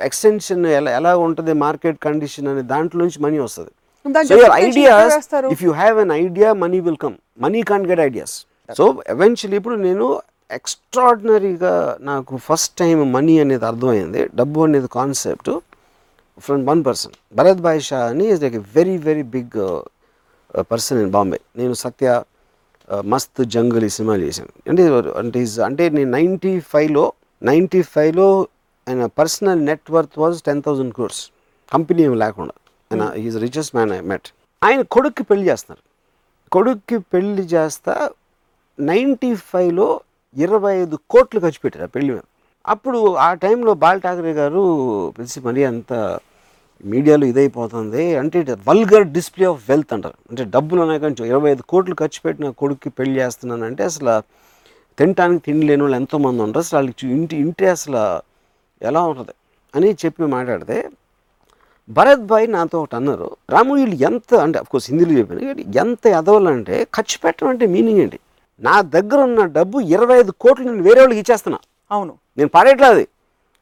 ఎక్స్టెన్షన్ ఎలా ఎలా ఉంటుంది మార్కెట్ కండిషన్ అనే దాంట్లో నుంచి మనీ వస్తుంది. So your ideas? If you have an idea money will come money can get ideas so eventually ఇప్పుడు నేను ఎక్స్ట్రాడినరీగా నాకు ఫస్ట్ టైం మనీ అనేది అర్థమైంది. డబ్బు అనేది concept from one person Bharat bhai Shah అని is like a very very big person in Bombay నేను సత్య మస్త్ జంగల్ ఈ సినిమాలు చేశాను. అంటే అంటే అంటే నేను నైంటీ ఫైవ్లో నైంటీ ఫైవ్లో ఆయన personal net worth was ten thousand crores. Company ఏమి లేకుండా. ఆయన is richest man I met. ఆయన కొడుక్కి పెళ్ళి చేస్తున్నారు కొడుక్కి పెళ్ళి చేస్తా నైంటీ ఫైవ్లో ఇరవై ఐదు కోట్లు ఖర్చు పెట్టారు ఆ పెళ్ళి మీద. అప్పుడు ఆ టైంలో బాల్ ఠాకరే గారు మరీ అంత మీడియాలో ఇదైపోతుంది. అంటే వల్గర్ డిస్ప్లే ఆఫ్ వెల్త్ అంటారు. అంటే డబ్బులు ఉన్నాయి కానీ ఇరవై ఐదు కోట్లు ఖర్చు పెట్టిన కొడుక్కి పెళ్ళి చేస్తున్నానంటే అసలు తినటానికి తిండి లేని వాళ్ళు ఎంతోమంది ఉంటారు అసలు వాళ్ళకి ఇంటి ఇంటి అసలు ఎలా ఉంటుంది? అని చెప్పి మాట్లాడితే భరత్ భాయ్ నాతో ఒకటి అన్నారు రాము వీళ్ళు ఎంత అంటే అఫ్కోర్స్ హిందీలో చెప్పాను ఎంత ఎదవాలంటే ఖర్చు పెట్టడం అంటే మీనింగ్ ఏంటి? నా దగ్గర ఉన్న డబ్బు ఇరవై ఐదు కోట్లు నేను వేరే వాళ్ళకి ఇచ్చేస్తున్నా. అవును. నేను పడేట్లేదు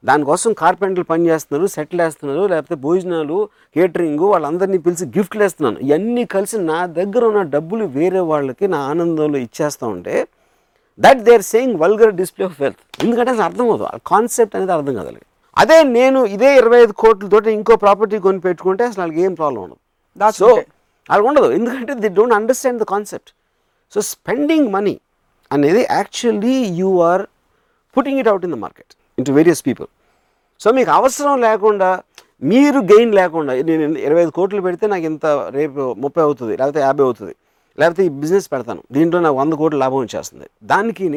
దానికోసం కార్పెంటర్లు పని చేస్తున్నారు సెటిల్ వేస్తున్నారు లేకపోతే భోజనాలు కేటరింగ్ వాళ్ళందరినీ పిలిచి గిఫ్ట్లు వేస్తున్నాను. ఇవన్నీ కలిసి నా దగ్గర ఉన్న డబ్బులు వేరే వాళ్ళకి నా ఆనందంలో ఇచ్చేస్తూ ఉంటే that they are saying vulgar display of wealth ఎందుకంటే అర్థం అవుతుంది ఆ కాన్సెప్ట్ అనేది అర్థం కాదు. అదే నేను ఇదే ఇరవై ఐదు కోట్లతోటి ఇంకో ప్రాపర్టీ కొని పెట్టుకుంటే అసలు వాళ్ళకి ఏం ప్రాబ్లం ఉండదు. సో. వాళ్ళకి ఉండదు. ఎందుకంటే they don't understand the concept so spending money అనేది actually you are putting it out in the market into various people so మీకు అవసరం లేకుండా మీరు గెయిన్ లేకుండా నేను ఇరవై ఐదు కోట్లు పెడితే నాకు ఇంత రేపు ముప్పై అవుతుంది లేకపోతే యాభై అవుతుంది లేకపోతే ఈ బిజినెస్ పెడతాను దీంట్లో నాకు వంద కోట్ల లాభం వచ్చేస్తుంది. దానికి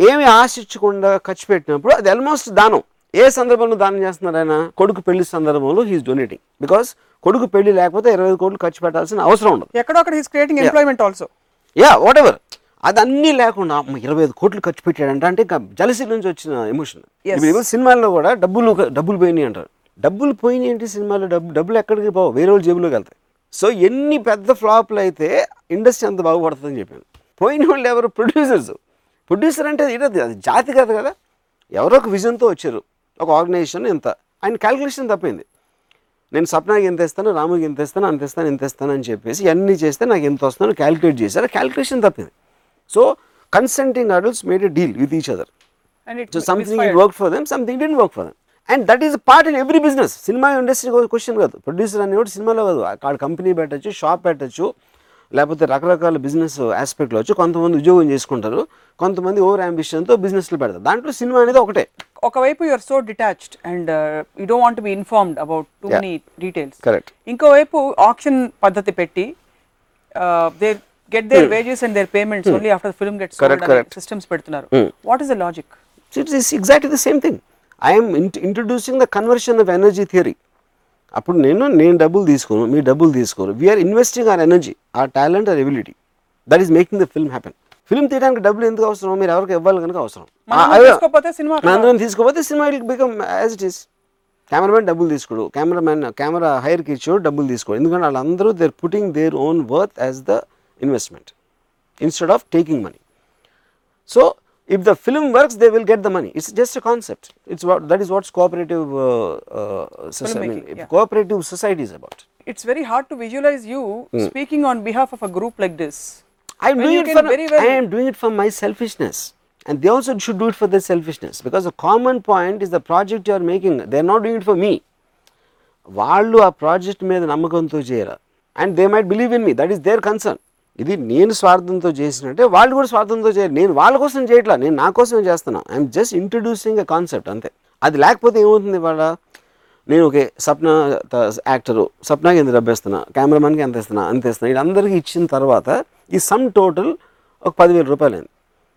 ఏమి ఆశించకుండా ఖర్చు పెట్టినప్పుడు అది ఆల్మోస్ట్ దానం. ఏ సందర్భంలో దానం చేస్తున్నారు ఆయన? కొడుకు పెళ్ళి సందర్భంలో హీఈస్ డొనేటింగ్ బికాస్ కొడుకు పెళ్ళి లేకపోతే ఇరవై ఐదు కోట్లు ఖర్చు పెట్టాల్సిన అవసరం ఉండదు. ఎక్కడో he's creating employment also yeah whatever అది అన్నీ లేకుండా ఇరవై ఐదు కోట్లు ఖర్చు పెట్టాడంట. అంటే ఇంకా జలసి నుంచి వచ్చిన ఎమోషన్. ఇప్పుడు సినిమాల్లో కూడా డబ్బులు డబ్బులు పోయినాయి అంటారు. డబ్బులు పోయినాయి ఏంటి సినిమాలో డబ్బు డబ్బులు ఎక్కడికి పోవు వేరే వాళ్ళ జేబులోకి వెళ్తాయి. సో ఎన్ని పెద్ద ఫ్లాప్లు అయితే ఇండస్ట్రీ అంత బాగుపడుతుందని చెప్పాను. పోయిన వాళ్ళు ఎవరు? ప్రొడ్యూసర్స్. ప్రొడ్యూసర్ అంటే ఇది అది జాతి కాదు కదా. ఎవరో ఒక విజన్తో వచ్చారు. ఒక ఆర్గనైజేషన్ ఇంత. ఆయన క్యాలిక్యులేషన్ తప్పింది. నేను సప్నాకి ఎంత ఇస్తాను రాముకి ఎంత ఇస్తాను అంత ఇస్తాను ఇంత ఇస్తాను అని చెప్పేసి అన్నీ చేస్తే నాకు ఎంత వస్తుందో క్యాలిక్యులేట్ చేశారు. క్యాలిక్యులేషన్ తప్పింది. So consenting adults made a deal with each other so something it work for them something didn't work for them and that is part in every business cinema industry question కాదు. Producer అనేవాడు సినిమాలో కాదు. అక్కడ company పెట్టచ్చు shop పెట్టచ్చు లేకపోతే రకరకాల business ఆస్పెక్ట్లో వచ్చి కొంతమంది ఉద్యోగం చేసుకుంటారు. కొంతమంది ఓవర్ అంబిషన్తో బిజినెస్లు పెడతారు. దాంట్లో సినిమా అనేది ఒకటే. ఒకవైపు you're so detached and you don't want be informed about too. Many details correct ఇంకోవైపు ఆప్షన్ పద్ధతి పెట్టి they get their wages and their payments only after film gets. Correct, correct. Systems పెడుతున్నారు. What is the logic So it is exactly the same thing. I am int- introducing the conversion of energy theory. అప్పుడు నేను నేను డబ్బులు తీసుకోను మీ డబ్బులు తీసుకోరు. We're investing our energy our talent our ability that is making the film happen film తీయడానికి డబ్బులు ఎందుకు అవసరం? మీరు ఎవరికి ఇవ్వాలి కనుక అవసరం. అందరం తీసుకోకపోతే cinema it become as it is cameraman డబ్బులు తీసుకోడు. కెమెరామెన్ కెమెరా హైర్కి ఇచ్చాడు డబ్బులు తీసుకోడు. ఎందుకంటే వాళ్ళందరూ they're putting their own worth as the Investment instead of taking money So if the film works, they will get the money. It's just a concept. It's what that is what's cooperative uh, uh, society. I mean, Filmmaking, yeah. cooperative society is about. It's very hard to visualise you speaking on behalf of a group like this I'm When doing you it can for very well- I am doing it for my selfishness, and they also should do it for their selfishness because the common point is the project you are making. They are not doing it for me. వాళ్ళు ఆ project మీద నమ్మకంతో చేయరా and they might believe in me that is their concern ఇది నేను స్వార్థంతో చేసినట్టే వాళ్ళు కూడా స్వార్థంతో చేయరు నేను వాళ్ళ కోసం చేయట్లా నేను నా కోసమే చేస్తున్నా. I'm just introducing a concept అంతే. అది లేకపోతే ఏమవుతుంది వాళ్ళ నేను ఓకే సప్న యాక్టరు సప్నాకి ఎంత డబ్బేస్తున్నా కెమెరామెన్కి ఎంత ఇస్తున్నా అంత ఇస్తున్నా వీళ్ళందరికీ ఇచ్చిన తర్వాత ఈ సమ్ టోటల్ ఒక పదివేల రూపాయలు అయింది.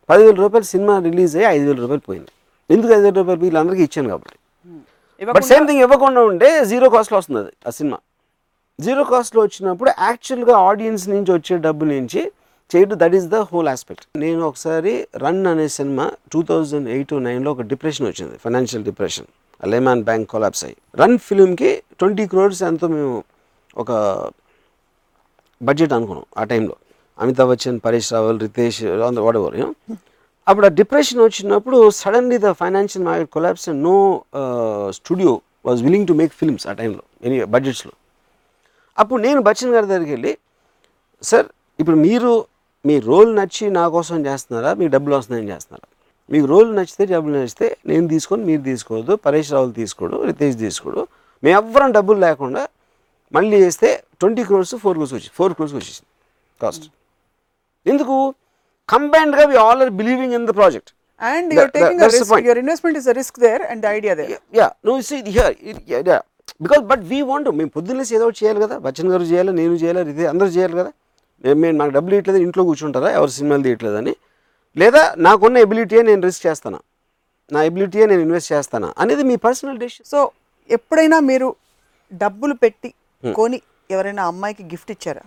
పదివేల రూపాయలు సినిమా రిలీజ్ అయ్యి ఐదు వేల రూపాయలు పోయింది. ఎందుకు ఐదు వేల రూపాయలు? వీళ్ళందరికీ ఇచ్చాను కాబట్టి. బట్ సేమ్ థింగ్ ఇవ్వకుండా ఉంటే జీరో కాస్ట్లో వస్తుంది అది ఆ సినిమా. జీరో కాస్ట్లో వచ్చినప్పుడు యాక్చువల్గా ఆడియన్స్ నుంచి వచ్చే డబ్బు నుంచి చేయడం that is the whole aspect నేను ఒకసారి రన్ అనే సినిమా టూ థౌజండ్ ఎయిట్ నైన్లో ఒక డిప్రెషన్ వచ్చింది financial depression Lehman bank collapse అయ్యి. రన్ ఫిలింకి ట్వంటీ క్రోర్స్ ఎంతో మేము ఒక బడ్జెట్ అనుకున్నాం ఆ టైంలో అమితాబ్ బచ్చన్ పరేష్ రావల్ రితేష్ వాట్ ఎవర్ అప్పుడు ఆ డిప్రెషన్ వచ్చినప్పుడు suddenly the financial market collapse no studio was willing to make films ఆ టైంలో ఎనీ బడ్జెట్స్లో అప్పుడు నేను బచ్చన్ గారి దగ్గరికి వెళ్ళి సార్ ఇప్పుడు మీరు మీ రోల్ నచ్చి నా కోసం చేస్తున్నారా? మీకు డబ్బులు వస్తున్నాయని చేస్తున్నారా? మీకు రోల్ నచ్చితే డబ్బులు నచ్చితే నేను తీసుకొని మీరు తీసుకోవద్దు పరేష్ రావులు తీసుకోడు రితేష్ తీసుకోడు. మేము ఎవ్వరం డబ్బులు లేకుండా మళ్ళీ చేస్తే ట్వంటీ క్రోర్స్ ఫోర్ క్రోర్స్ వచ్చి ఫోర్ క్రోర్స్ వచ్చేసింది కాస్ట్. ఎందుకు? కంబైన్డ్గా we all are believing in the project. And. Your investment is risk there and idea there. Yeah no see here yeah because but we want మేము పొద్దున్నేసి ఏదో ఒకటి చేయాలి కదా బచ్చన్ గారు చేయాలి నేను చేయాలి ఇది అందరూ చేయాలి కదా. మేము మేము నాకు డబ్బులు ఇట్లేదు ఇంట్లో కూర్చుంటారా ఎవరు సినిమాలు తీయట్లేదని. లేదా నాకున్న ఎబిలిటీయే నేను రిస్క్ చేస్తానా? నా ఎబిలిటీయే నేను ఇన్వెస్ట్ చేస్తానా? అనేది మీ పర్సనల్ డెసిషన్ సో ఎప్పుడైనా మీరు డబ్బులు పెట్టి కొని ఎవరైనా అమ్మాయికి గిఫ్ట్ ఇచ్చారా?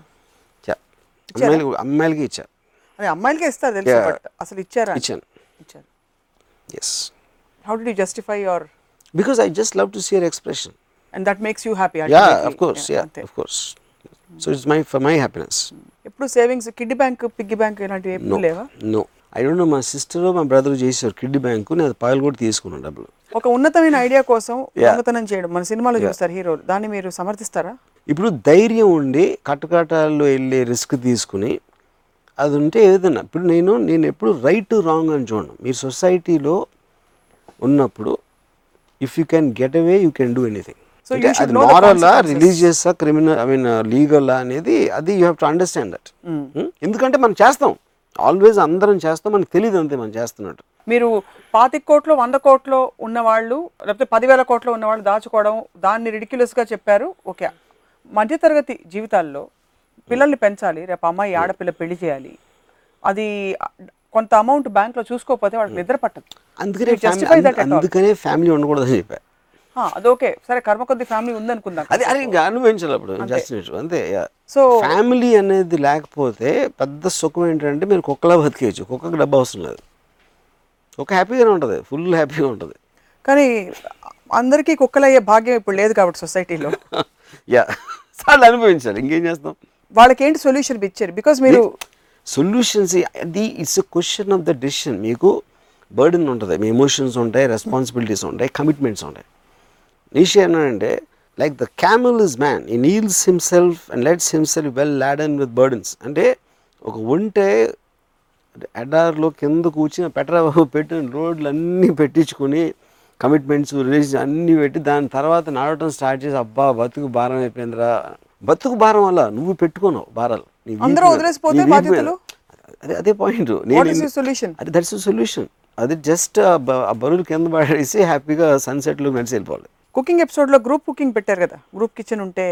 అమ్మాయిలకి అమ్మాయిలకి ఇచ్చా. అని అమ్మాయిలకే ఇస్తారు తెలుసు. బట్ అసలు ఇచ్చారా? ఇచ్చాను. ఇచ్చారు. Yes how do justify your because I just love to see your expression and that makes you happy yeah of course yeah of course so it's my for my happiness ఎప్పుడు savings kiddy bank piggy bank ఇలాంటివి ఎప్పుడు లేవా? No I don't know మా sister మా brother చేశారు kiddy bank నేను పాయలు కూడా తీసుకున్నాను డబ్బులు. ఒక ఉన్నతమైన ఐడియా కోసం. దొంగతనం చేయడం. మన సినిమాలో చూస్తారు హీరోలు దాన్ని మీరు సమర్థిస్తారా? ఇప్పుడు ధైర్యం ఉండి కట్టకటాల్లో వెళ్ళే రిస్క్ తీసుకుని అది ఉంటే ఏదైనా. ఇప్పుడు నేను నేను ఎప్పుడు రైట్ రాంగ్ అని చూడను. మీరు సొసైటీలో ఉన్నప్పుడు if you can get away you can do anything Should అది know the మారలా consequences. Religious criminal I mean legal అనేది అది you have to understand that ఎందుకంటే మనం చేస్తాం. ఆల్వేస్ అందరం చేస్తాం. మనకు తెలియదు అంతే మనం చేస్తున్నట్టు. మీరు పాతిక కోట్లు వంద కోట్లు ఉన్నవాళ్ళు లేకపోతే పదివేల కోట్లు ఉన్నవాళ్ళు దాచుకోవడం దాన్ని ridiculous గా చెప్పారు. ఓకే. మధ్యతరగతి జీవితాల్లో పిల్లల్ని పెంచాలి. రేపు అమ్మాయి ఆడపిల్ల పెళ్ళి చేయాలి. అది కొంత అమౌంట్ బ్యాంక్లో చూసుకోకపోతే వాళ్ళకి నిద్ర పట్టదు. అందుకనే. అందుకనే ఫ్యామిలీ ఉండకూడదని చెప్పా. ఆ, అదొకే సరే కర్మ కొద్ది ఫ్యామిలీ ఉందనుకుందాం. అది అది ఇంకా అనుభవించాలి అప్పుడు. జస్ట్ అంతే సో ఫ్యామిలీ అనేది లేకపోతే పెద్ద సుఖం ఏంటంటే మీరు కుక్కలా బతికేయచ్చు. కుక్కకి డబ్బు అవసరం లేదు. కుక్క హ్యాపీగానే ఉంటుంది. ఫుల్ హ్యాపీగా ఉంటుంది. కానీ అందరికీ కుక్కలయ్యే భాగ్యం ఇప్పుడు లేదు కాబట్టి సొసైటీలో. [laughs] యా. చాలా అనుభవించాలి. ఇంకేం చేస్తాం? వాళ్ళకి ఏంటి సొల్యూషన్ ఇచ్చారు? బికాస్ మీరు సొల్యూషన్స్ అది it's a question of the decision మీకు బర్డెన్ ఉంటుంది. మీ ఎమోషన్స్ ఉంటాయి రెస్పాన్సిబిలిటీస్ ఉంటాయి కమిట్మెంట్స్ ఉంటాయి. అంటే like the camel is man ఈ kneels himself and lets himself well laden with burdens అంటే ఒక ఒంటే ఎడార్లో కింద కూర్చుని పెట్రా పెట్టిన రోడ్లు అన్నీ పెట్టించుకొని కమిట్మెంట్స్ రిలేషన్ అన్నీ పెట్టి దాని తర్వాత నడవటం స్టార్ట్ చేసి అబ్బా బతుకు భారం అయిపోయిందిరా. బతుకు భారం వల్ల నువ్వు పెట్టుకోను భారాలు? అదే అదే పాయింట్ సొల్యూషన్ అది దట్స్ సొల్యూషన్ అది జస్ట్ ఆ బరువులు కింద పడేసి హ్యాపీగా సన్సెట్లో నడిచి వెళ్ళిపోవాలి. కుకింగ్ ఎపిసోడ్లో గ్రూప్ కుకింగ్ పెట్టారు కదా. గ్రూప్ కిచెన్ ఉంటే.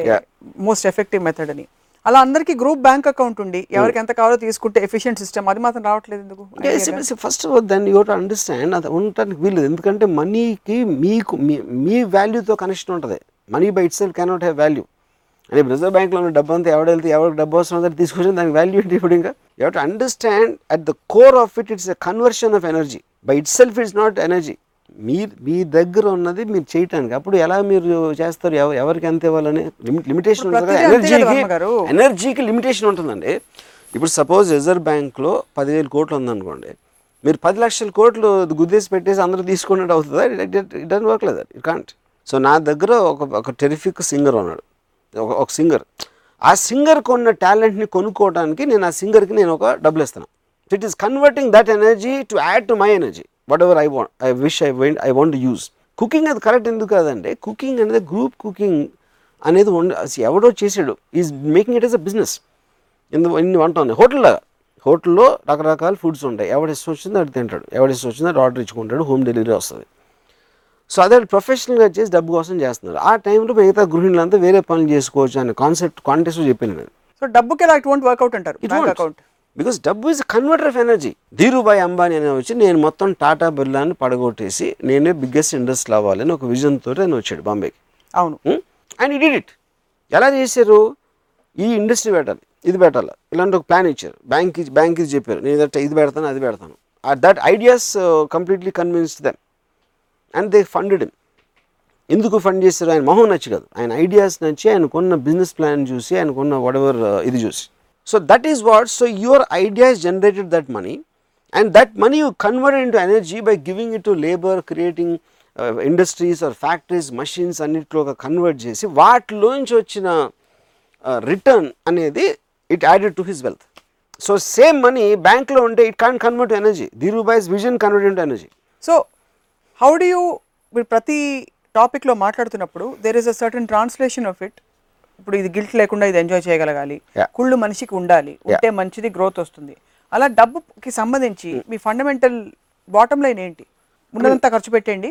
మోస్ట్ ఎఫెక్టివ్ మెథడ్ అని. అలా అందరికీ గ్రూప్ బ్యాంక్ అకౌంట్ ఉండి ఎవరికి ఎంత కావాలో తీసుకుంటే ఎఫిషియెంట్ సిస్టమ్ అది మాత్రం రావట్లేదు ఎందుకు? ఫస్ట్ ఆఫ్ ఆల్ దాన్ని యూ టు అండర్స్టాండ్ అది ఉండటానికి వీల్లేదు. ఎందుకంటే మనీకి మీకు మీ వాల్యూతో కనెక్షన్ ఉంటుంది. Money by itself cannot have value అంటే రిజర్వ్ బ్యాంక్లో ఉన్న డబ్బు అంతా ఎవడెళ్తే ఎవరికి డబ్బు అవసరం ఉందో తీసుకొచ్చి దానికి వాల్యూ ఏంటి ఇప్పుడు ఇంకా? You to understand at the core of it it's a conversion of energy by itself it's not energy మీ మీ దగ్గర ఉన్నది మీరు చేయటానికి. అప్పుడు ఎలా మీరు చేస్తారు? ఎవ- ఎవరికి ఎంత ఇవ్వాలని? లిమిటేషన్ ఉంటుంది ఎనర్జీకి. ఎనర్జీకి లిమిటేషన్ ఉంటుందండి. ఇప్పుడు సపోజ్ రిజర్వ్ బ్యాంక్లో పదివేల కోట్లు ఉందనుకోండి. మీరు పది లక్షల కోట్లు గుద్దేసి పెట్టేసి అందరూ తీసుకున్నట్టు అవుతుందా? ఇట్ డన్ వర్క్ లేదు ఇట్ కాంట్ సో నా దగ్గర ఒక ఒక టెరిఫిక్ సింగర్ ఉన్నాడు. ఒక ఒక సింగర్ ఆ సింగర్కి ఉన్న టాలెంట్ని కొనుక్కోవడానికి నేను ఆ సింగర్కి నేను ఒక డబ్బులు ఇస్తాను it is converting that energy to add to my energy whatever I want I wish I went I want use cooking అది కరెక్ట్ ఎందుకు కాదంటే కుకింగ్ అనేది గ్రూప్ కుకింగ్ అనేది ఎవడో చేసాడు is making it as a business ఇందు ఇన్ని వంట ఉన్నాయి హోటల్లో హోటల్లో రకరకాల ఫుడ్స్ ఉంటాయి. ఎవడి ఇష్టం వచ్చిందో అది తింటాడు. ఎవడి ఇష్టం వచ్చిందో అది ఆర్డర్ ఇచ్చుకుంటాడు. హోమ్ డెలివరీ వస్తుంది. సో అదే ప్రొఫెషనల్గా చేసి డబ్బు కోసం చేస్తున్నారు. ఆ టైంలో మిగతా గృహిణులంతా వేరే పనులు చేసుకోవచ్చు అనే కాన్సెప్ట్ కాంటెస్ట్ చెప్పాను నేను. సో డబ్బుకి ఎలా ఇట్ వోంట్ వర్కౌట్ అంటారు అకౌంట్ బికాస్ డబ్బు is converter of energy Dhirubhai Ambani అనే వచ్చి నేను మొత్తం టాటా బిర్లాని పడగొట్టేసి నేనే బిగ్గెస్ట్ ఇండస్ట్రీ అవ్వాలని ఒక విజన్ తోటి ఆయన వచ్చాడు బాంబేకి అవును. అండ్ ఈ డిడ్ ఇట్ ఎలా చేశారు? ఈ ఇండస్ట్రీ పెట్టాలి ఇది పెట్టాలి. ఇలాంటి ఒక ప్లాన్ ఇచ్చారు. బ్యాంక్ బ్యాంక్ ఇది చెప్పారు. నేను ఇదంటే ఇది పెడతాను అది పెడతాను. That ideas completely convinced them and they funded him ఎందుకు ఫండ్ చేశారు? ఆయన మొహం నచ్చి కాదు ఆయన ఐడియాస్ నచ్చి ఆయనకున్న బిజినెస్ ప్లాన్ చూసి ఆయనకున్న వడెవర్ ఇది చూసి. So that is what so your ideas generated that money and that money you convert into energy by giving it to labour creating industries or factories machines అన్నిట్లో convert చేసి వాటిలోంచి వచ్చిన return అనేది it added to his wealth so same money బ్యాంక్లో ఉంటే it can convert to energy Dhirubhai's vision convert into energy so how do you మీరు ప్రతి టాపిక్లో మాట్లాడుతున్నప్పుడు there is a certain translation of it ఇప్పుడు ఇది గిల్ట్ లేకుండా ఇది ఎంజాయ్ చేయగలగాలి. కుళ్ళు మనిషికి ఉండాలి. ఉంటే మంచిది గ్రోత్ వస్తుంది. అలా డబ్బుకి సంబంధించి మీ ఫండమెంటల్ బాటమ్ లైన్ ఏంటి? ఉన్నదంతా ఖర్చు పెట్టండి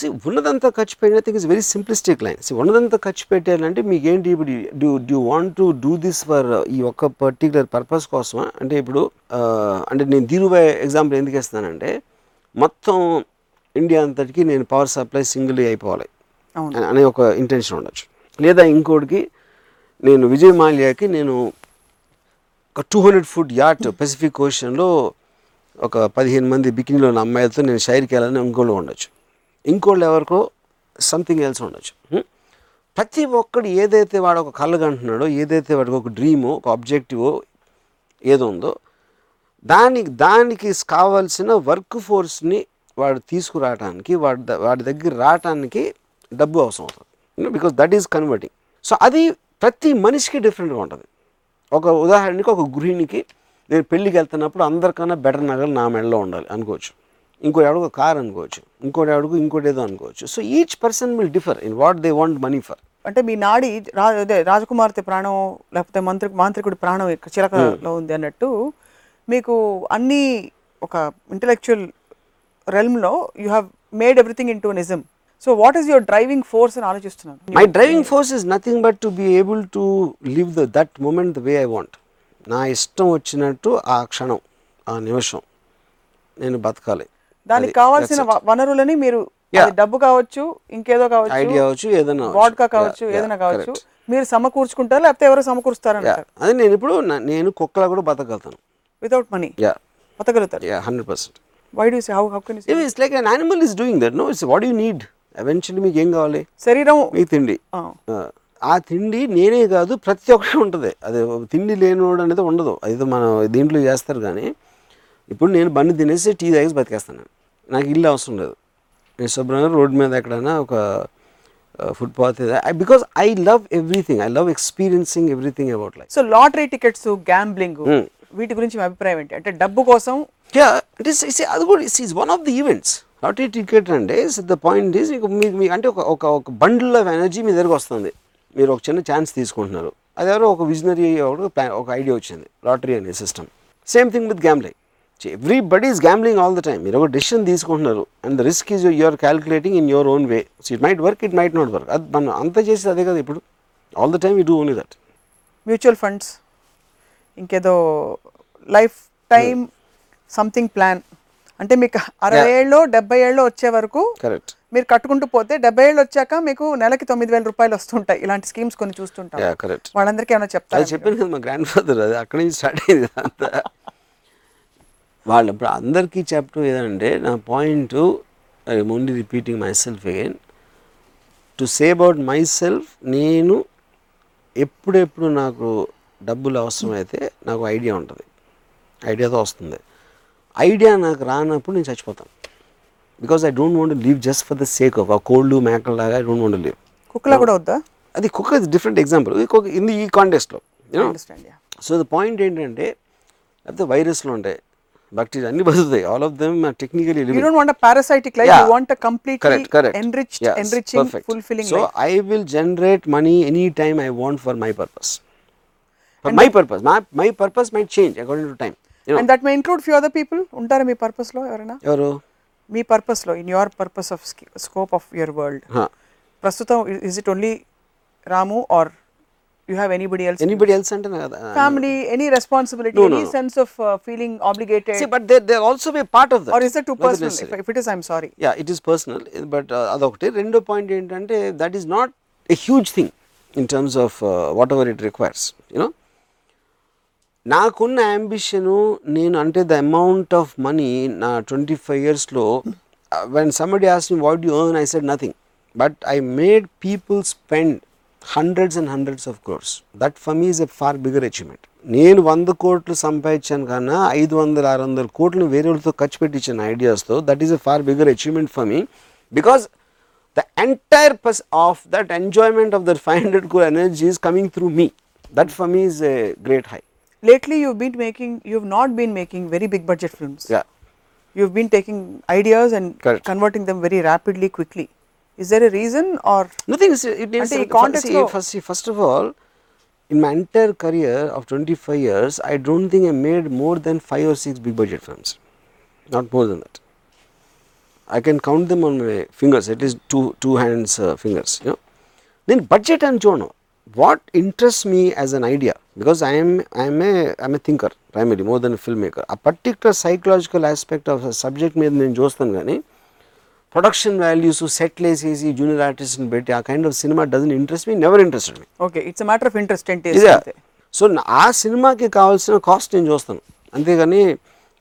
సి ఉన్నదంతా ఖర్చు పెట్టిన thing is very simplistic line C ఉన్నదంతా ఖర్చు పెట్టాలంటే మీకు ఏంటి ఇప్పుడు do do want to do this for ఈ ఒక్క పర్టికులర్ పర్పస్ కోసమా? అంటే ఇప్పుడు ఆ, అంటే నేను ధీరుబాయ్ ఎగ్జాంపుల్ ఎందుకు ఇస్తానంటే మొత్తం ఇండియా అంతటికి నేను పవర్ సప్లై సింగిల్ అయిపోవాలి. అనే ఒక ఇంటెన్షన్ ఉండొచ్చు. లేదా ఇంకోటికి నేను విజయ్ మాల్యాకి నేను ఒక two hundred foot yacht Pacific ఓషన్లో ఒక పదిహేను మంది బికినీలో ఉన్న అమ్మాయిలతో నేను షైర్కి వెళ్ళాలని ఇంకోళ్ళు ఉండొచ్చు. ఇంకోళ్ళు ఎవరికో సంథింగ్ ఎల్స్ ఉండొచ్చు. ప్రతి ఒక్కడు ఏదైతే వాడు ఒక కళ్ళగా అంటున్నాడో ఏదైతే వాడికి ఒక డ్రీమో ఒక ఆబ్జెక్టివ్ ఏదో ఉందో దానికి దానికి కావాల్సిన వర్క్ ఫోర్స్ని వాడు తీసుకురావడానికి వాడి ద- వాడి దగ్గర రావటానికి డబ్బు అవసరం అవుతుంది. Because that is converting so అది ప్రతి మనిషికి డిఫరెంట్గా ఉంటుంది. ఒక ఉదాహరణకి ఒక గృహిణికి నేను పెళ్ళికి వెళ్తున్నప్పుడు అందరికన్నా బెటర్ నగలు నా మెడలో ఉండాలి అనుకోవచ్చు. ఇంకో ఎవడికి కార్ అనుకోవచ్చు. ఇంకోటి ఎవడికి ఇంకోటి ఏదో అనుకోవచ్చు. So each person will differ in what they want money for అంటే మీ నాడి అదే రాజకుమార్తె ప్రాణం లేకపోతే మంత్రి మాంత్రికుడి ప్రాణం చిలకలో ఉంది అన్నట్టు మీకు అన్ని ఒక intellectual రెల్మ్లో you have made everything into నిజం so what is your driving force అని ఆలోచిస్తున్నాను? My driving force is nothing but to be able to live the that moment the way I want నా ఇష్టం వచ్చినట్టు ఆ క్షణం ఆ నిమిషం నేను బతకాలి. దానికి కావాల్సిన వనరులని మీరు డబ్బు కావచ్చు ఇంకేదో కావచ్చు ఐడియా అవచ్చు ఏదైనా వాడ్కా కావచ్చు ఏదైనా కావచ్చు మీరు సమకూర్చుకుంటారు లేకపోతే ఎవరో సమకూరుస్తారు అదే నేను ఇప్పుడు నేను కుక్కలా కూడా బతకగలుగుతాను. Without money yeah బతకగలుగుతారు? Yeah hundred percent why do how how can it's like an animal is doing that no it's what you need eventually మీకు ఏం కావాలి? శరీరం. మీకు తిండి. ఆ, తిండి నేనే కాదు ప్రతి ఒక్కటి ఉంటుంది. అది తిండి లేనివాడు అనేది ఉండదు. అది మనం దీంట్లో చేస్తారు కానీ ఇప్పుడు నేను బండి తినేసి టీ తాగేసి బతికేస్తాను. నాకు ఇల్లు అవసరం లేదు. నేను శుభ్రంగా రోడ్డు మీద ఎక్కడైనా ఒక footpath because I love everything I love experiencing everything about life so lottery tickets gambling. వీటి గురించి మీ అభిప్రాయం ఏంటి? అంటే డబ్బు కోసం అది కూడా is is one of the events lottery ticket అంటే ద పాయింట్ ఈస్ మీకు మీకు అంటే ఒక ఒక ఒక బండిల్ ఆఫ్ ఎనర్జీ మీ దగ్గరకు వస్తుంది. మీరు ఒక చిన్న ఛాన్స్ తీసుకుంటున్నారు. అది ఎవరో ఒక విజనరీ ఒక ప్లాన్ ఒక ఐడియా వచ్చింది లాటరీ అనే system same thing with gambling everybody is gambling all the time మీరు ఒక డెసిషన్ తీసుకుంటున్నారు and the risk is you're calculating in your own way so it might work it might not work అది మనం అంత చేసేది అదే కదా ఇప్పుడు. All the time you do only that mutual funds ఇంకేదో లైఫ్ టైం సంథింగ్ ప్లాన్ అంటే మీకు అరవై ఏళ్ళు డెబ్బై ఏళ్ళు వచ్చే వరకు కరెక్ట్. మీరు కట్టుకుంటూ పోతే డెబ్బై ఏళ్ళు వచ్చాక మీకు నెలకి తొమ్మిది వేల రూపాయలు వస్తుంటాయి. ఇలాంటి స్కీమ్స్ కొన్ని చూస్తుంటాం. Yeah correct. వాళ్ళందరికీ ఏమైనా చెప్తారు? చెప్పాను కదా మా గ్రాండ్ ఫాదర్ అది. అక్కడి నుంచి స్టార్ట్ అయింది అంతా వాళ్ళు ఇప్పుడు అందరికీ చెప్పడం ఏదంటే నా point I only repeating myself again to say about myself నేను ఎప్పుడెప్పుడు నాకు డబ్బులు అవసరమైతే నాకు ఐడియా ఉంటుంది. ఐడియాతో వస్తుంది. ఐడియా నాకు రానప్పుడు నేను చచ్చిపోతాను. Because I don't want leave just for the sake of a cold మేకల్లాగా I don't want leave కుక్కలా కూడా వద్దా అది కుక్క డిఫరెంట్ ఎగ్జాంపుల్ ఇన్ ఈ కాంటెస్ట్లో సో ద పాయింట్ ఏంటంటే లేకపోతే వైరస్లు ఉంటాయి బ్యాక్టీరియా అన్ని బతుకుతాయి. All of them technically you don't want parasitic life Yeah. You want completely correct so I will generate money any time I want for my purpose for my purpose my my purpose might change according to time and that may include few other people ఉంటారా మీ పర్పస్లో ఎవరైనా? ఎవరు? మీ పర్పస్లో in your purpose of scope of your world ప్రస్తుతం is it only Ramu or you have anybody else anybody else అంటే family any responsibility any. Sense of feeling obligated but they they also be part of or is that too personal if it is I'm sorry yeah it is personal but అదొకటి. రెండో point ఏంటంటే that is not a huge thing in terms of whatever it requires you know నాకున్న ambition నేను అంటే the amount of money నా twenty five ఇయర్స్లో when somebody as me what you earn I said nothing but I made people spend hundreds and hundreds of crores that for me is a far bigger achievement నేను వంద కోట్లు సంపాదించాను కన్నా ఐదు వందల ఆరు వందల కోట్లు వేరే వాళ్ళతో ఖర్చు పెట్టించిన ఐడియాస్తో that is a far bigger achievement for me because the entire purse of that enjoyment of that five hundred crore energy is coming through me that for me is a great high lately you've been making, you've not been making very big budget films. Yeah. You've been taking ideas and Correct. converting them very rapidly, quickly. Is there a reason or? Nothing. It is. Context see, first, first of all, in my entire career of 25 years, I don't think I made more than five or six big budget films. Not more than that. I can count them on my fingers, at least two two hands uh, fingers. You know. Then budget and genre. What interests me as an idea, because I am I am a I am a thinker primarily more than a filmmaker. A particular psychological aspect of a subject మీద నేను చూస్తాను కానీ production values సెట్లు వేసేసి junior ఆర్టిస్ట్ని పెట్టి ఆ kind of cinema doesn't interest me never interested me okay it's a matter of interest and taste ఇదే అంతే. సో ఆ సినిమాకి కావాల్సిన కాస్ట్ నేను చూస్తాను అంతేగాని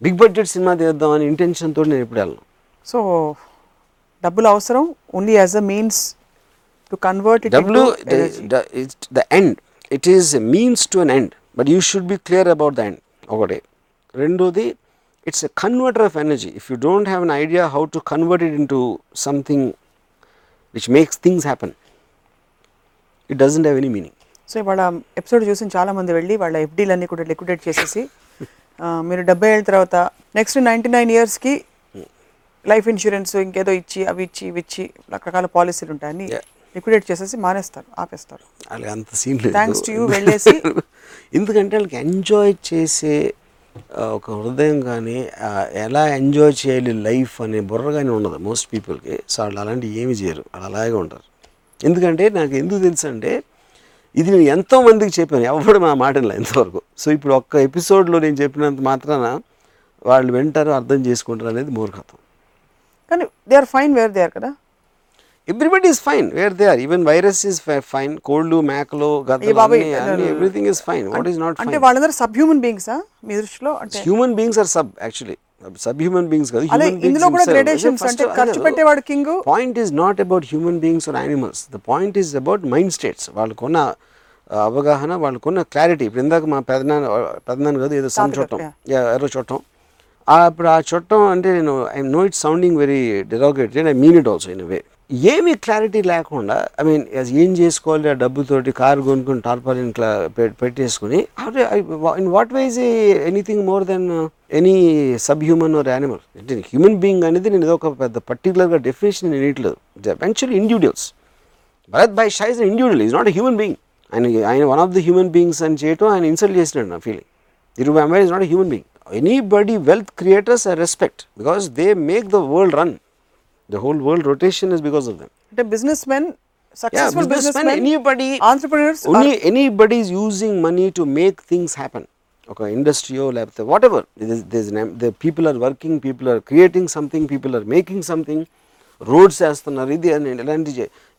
బిగ్ బడ్జెట్ సినిమా తీద్దామని ఇంటెన్షన్తో నేను ఎప్పుడు వెళ్ళను సో డబ్బులు అవసరం only as a means to convert it W the end it is means to an end but you should be clear about the end ఒకటి. రెండోది it's a converter of energy if you don't have an idea how to convert it into something which makes things happen it doesn't have any meaning so ఇవాళ episode చూసిన చాలా మంది వెళ్ళి వాళ్ళ ఎఫ్డీలన్నీ కూడా liquidate చేసేసి మీరు డెబ్బై ఏళ్ళ తర్వాత నెక్స్ట్ నైంటీ నైన్ ఇయర్స్కి లైఫ్ ఇన్సూరెన్స్ ఇంకేదో ఇచ్చి అవి ఇచ్చి ఇవి ఇచ్చి రకరకాల పాలసీలు ఉంటాయని. లిక్విడేట్ చేసేసి మానేస్తారు ఆపేస్తారు. అలాగే అంత సీన్ లేదు. Thanks to you వెళ్ళేసి- [laughs] ఎందుకంటే వాళ్ళకి ఎంజాయ్ చేసే ఒక హృదయం కానీ ఎలా ఎంజాయ్ చేయాలి లైఫ్ అనే బుర్ర కానీ ఉండదు మోస్ట్ పీపుల్కి. సో వాళ్ళు అలాంటివి ఏమి చేయరు వాళ్ళు అలాగే ఉంటారు. ఎందుకంటే నాకు ఎందుకు తెలుసు అంటే ఇది నేను ఎంతో మందికి చెప్పాను ఎవడు మా మాటలా ఎంతవరకు సో ఇప్పుడు ఒక్క ఎపిసోడ్లో నేను చెప్పినంత మాత్రాన వాళ్ళు వింటారు అర్థం చేసుకుంటారు అనేది మూర్ఖత్వం. కానీ they are fine where they are కదా. Everybody is fine where they are even virus is fine cold గద్దలు everything is fine what is not అంటే వాళ్ళందరూ సబ్ హ్యూమన్ బీయింగ్సా మీ దృష్టిలో అంటే human beings are sub actually sub human beings కాదు ఇందులో కూడా గ్రేడేషన్స్ అంటే ఖర్చు పెట్టేవాడు king. Point is not about human beings or animals the point is about mind states వాళ్ళకున్న ఆ, అవగాహన వాళ్ళకున్న క్లారిటీ ఇప్పుడు ఇందాక మా పెదనాన్న పెదనాన్న కాదు ఏదో సమ్ ఎవరో చుట్టం ఆ, ఇప్పుడు ఆ చుట్టం అంటే నేను I know it sounding very derogated I mean it also in way ఏమీ క్లారిటీ లేకుండా ఐ మీన్ ఏం చేసుకోవాలి ఆ డబ్బుతోటి కారు కొనుక్కొని టార్పాలిన్ ఇట్లా పెట్టేసుకుని in what wise anything more than any sub human or animal అంటే హ్యూమన్ బీయింగ్ అనేది నేను ఏదో ఒక పెద్ద పర్టికులర్గా డెఫినేషన్ నేను ఇట్లేదు eventual individuals Bharat Bhai Shah is individual is not human being ఆయన ఆయన one of the human beings అని చేయటం ఆయన ఇన్సల్ట్ చేసినాడు నా ఫీలింగ్ దిరుబాయ్ అమ్మాయి is not human being anybody wealth creators I respect because they make the world run the whole world rotation is because of them అంటే business men successful business men anybody entrepreneurs only anybody is using money to make things happen ఒక ఇండస్ట్రీయో లేకపోతే whatever the people are working people are creating something people are making something roads వేస్తున్నారు ఇది అని ఇలాంటి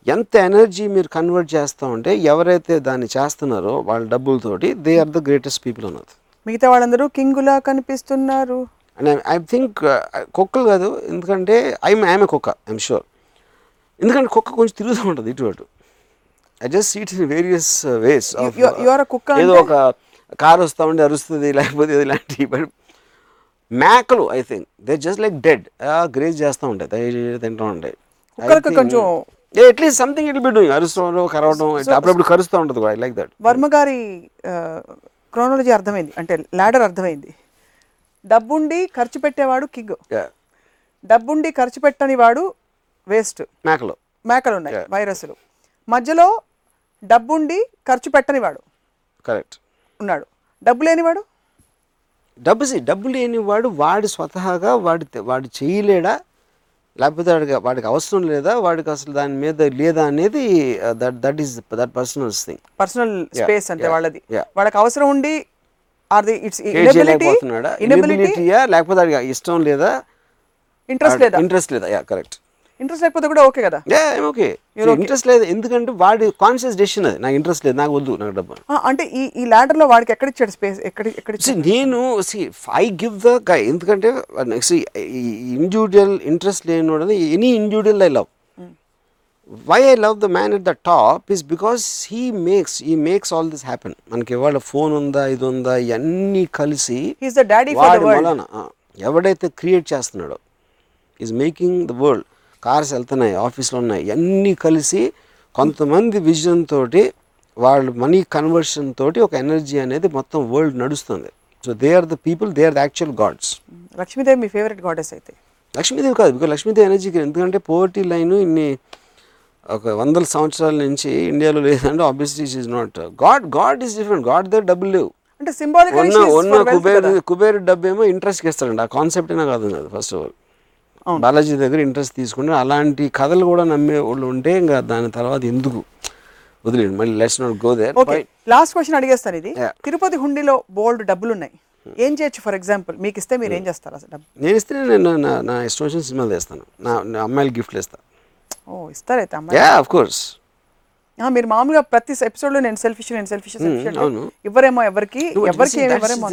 ఎంత energy మీరు convert చేస్తూ ఉంటే ఎవరైతే దాన్ని చేస్తున్నారో వాళ్ళ డబ్బులతోటి they are the greatest people అన్నది మిగతా వాళ్ళందరూ కింగులా కనిపిస్తున్నారు. అండ్ ఐ థింక్ కుక్కలు కాదు ఎందుకంటే ఐఎమ్ ఐఎమ్ కుక్క ఐఎమ్ షూర్ ఎందుకంటే కుక్క కొంచెం తిరుగుతూ ఉంటుంది ఇటు అటు. I just sit in various ways you- you are a కుక్క ఏదో ఒక కారు వస్తూ ఉండి అరుస్తుంది లేకపోతే ఇలాంటి బట్ మేకలు I think they just like dead graze చేస్తూ ఉంటాయి తింటూ ఉంటాయి. కొంచెం at least something it be doing అరుస్తూ కరవడం అప్పుడప్పుడు కరుస్తూ ఉంటుంది ఐ లైక్ దట్ వర్మ గారి క్రోనాలజీ అర్థమైంది అంటే లాడర్ అర్థమైంది. డబ్బుండి ఖర్చు పెట్టేవాడు కిగ్. డబ్బుండి ఖర్చు పెట్టని వాడు వేస్ట్. మేకలు. మేకలు ఉన్నాయి వైరస్లు. మధ్యలో డబ్బుండి ఖర్చు పెట్టని వాడు కరెక్ట్ ఉన్నాడు. డబ్బు లేనివాడు డబ్బు డబ్బు లేని వాడు స్వతహాగా వాడి వాడు చేయలేడా? లేకపోతే వాడికి వాడికి అవసరం లేదా? వాడికి అసలు దాని మీద లేదా అనేది that that is that personals thing personal space అంటే వాళ్ళది. వాళ్ళకి అవసరం ఉండి అది ఇట్స్ కేర్ ఇనబిలిటీ ఇనబిలిటీయా లేకపోతే ఇష్టం లేదా? ఇంట్రెస్ట్ లేదా? ఇంట్రెస్ట్ లేదా? యా కరెక్ట్ ఇంట్రెస్ట్ లేకపోతే కూడా ఓకే కదా? Yeah okay. ఇంట్రెస్ట్ లేదు. ఎందుకంటే వాడి కాన్షియస్ డెసిషన్ అది. నాకు ఇంట్రెస్ట్ లేదు. నాకు వద్దు. నాకు డబ్బు. అంటే ఈ ఈ ladder లో వాడికి ఎక్కడిచ్చాడు స్పేస్ ఎక్కడ ఎక్కడ See, నేను సి ఐ గివ్ ద ఎందుకంటే నెక్స్ట్ ఇండివిజువల్ ఇంట్రెస్ట్ లేనివాడు any individual I love why I love the man at the top is because he makes he makes all this happen మనకి ఇవాళ phone ఉందా ఇది ఉందా ఇవన్నీ కలిసి ఎవడైతే క్రియేట్ చేస్తున్నాడో is making the world cars వెళ్తున్నాయి ఆఫీస్లో ఉన్నాయి అన్నీ కలిసి కొంతమంది విజన్ తోటి వాళ్ళు మనీ కన్వర్షన్ తోటి ఒక ఎనర్జీ అనేది మొత్తం వరల్డ్ నడుస్తుంది. So they are the people they are the actual gods Lakshmidevi me favourite goddess అయితే. లక్ష్మీదేవి కాదు బికాస్ లక్ష్మీదేవి ఎనర్జీకి ఎందుకంటే పోవర్టీ లైన్ ఇన్ని ఒక వందల సంవత్సరాల నుంచి ఇండియాలో లేదంటే obviously is not god god is different god దగ్గర డబ్బులు లేవు అంటే సింబాలిక్ ఉన్న ఉన్న కుబేరు కుబేరు డబ్బు ఏమో ఇంట్రెస్ట్కి ఇస్తాడండి. ఆ కాన్సెప్ట్ కాదు కాదు ఫస్ట్ ఆఫ్ ఆల్ బాలాజీ దగ్గర ఇంట్రెస్ట్ తీసుకుంటే అలాంటి కథలు కూడా నమ్మే వాళ్ళు ఉంటే ఇంకా దాని తర్వాత ఎందుకు వదిలేండి మళ్ళీ let's not go there okay last question అడిగేస్తాను ఇది. తిరుపతి హుండీలో బోల్డ్ డబ్బులు ఉన్నాయి ఏం చేయొచ్చు ఫర్ ఎగ్జాంపుల్ మీకు ఇస్తే మీరు ఏం చేస్తారు అసలు నేను ఇస్తే నేను నా ఇష్టం వచ్చిన సినిమాలు తెస్తాను. నా నా అమ్మాయిలు గిఫ్ట్లు ఇస్తాను ఓ ఇస్తారైతే అమ్మాయి యా ఆఫ్ కోర్స్ ఆ, మీరు మామూలుగా ప్రతి ఎపిసోడ్లో నేను సెల్ఫిష్ నేను సెల్ఫిష్ సెల్ఫిష్ అవును. ఇవ్వరేమో ఎవరికి ఎవరికి ఏమి ఇవ్వరేమో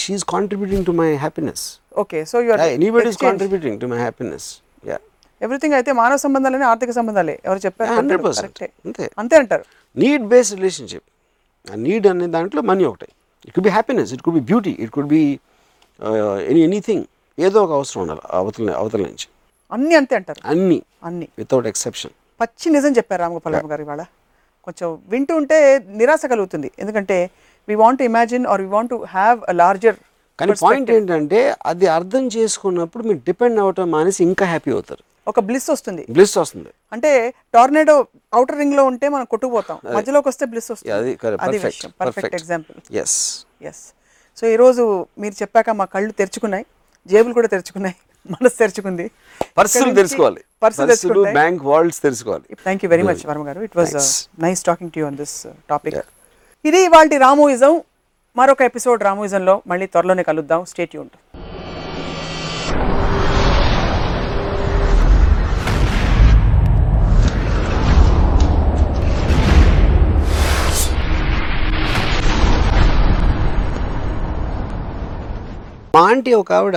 she is contributing to my happiness okay so you are anybody is contributing to my happiness yeah everything అయితే మానవ సంబంధాలనే ఆర్థిక సంబంధాలే. ఎవరు చెప్పారు? హండ్రెడ్ పర్సెంట్ అంతే. అంతే అంటారు. నీడ్ బేస్డ్ రిలేషన్షిప్ ఆ నీడ్ అనే దాంట్లో మనీ ఒకటే. It could be happiness it could be beauty it could be any anything ఏదో ఒక అవసరం ఉండాలి అవతల అవతల నుంచి. అన్ని అంతే అంటారు. అన్నీ. అన్ని. వితౌట్ ఎక్సెప్షన్ పచ్చి నిజం చెప్పారు రామగోపాల్ గారు ఇవాళ. కొంచెం వింటూ ఉంటే నిరాశ కలుగుతుంది. ఎందుకంటే we want imagine are we want have a larger కానీ పాయింట్ ఏంటంటే అది అర్థం చేసుకున్నప్పుడు మీరు డిపెండ్ అవ్వటం మానేసి ఇంకా హ్యాపీ అవుతారు. ఒక బ్లిస్ వస్తుంది. బ్లిస్ వస్తుంది. అంటే టార్నేడో అవుటర్ రింగ్లో ఉంటే మనం కొట్టుకుపోతాం. మధ్యలోకి వస్తే బ్లిస్ వస్తుంది. అది perfect example yes yes so ఈరోజు మీరు చెప్పాక మా కళ్ళు తెరుచుకున్నాయి. జేబులు కూడా తెరుచుకున్నాయి. మనసు తెరుచుకుంది. పర్సనల్ తెలుసుకోవాలి. పరిస్థితులు బ్యాంక్ వరల్డ్స్ తెలుసుకోవాలి. Thank you very much Varma garu. It was nice talking to you on this topic ఇది ఇవాళ రామోయిజం. మరొక ఎపిసోడ్ రామోయిజంలో మళ్ళీ త్వరలోనే కలుద్దాం. స్టేట్ యూంట్ మా ఆంటీ ఒక ఆవిడ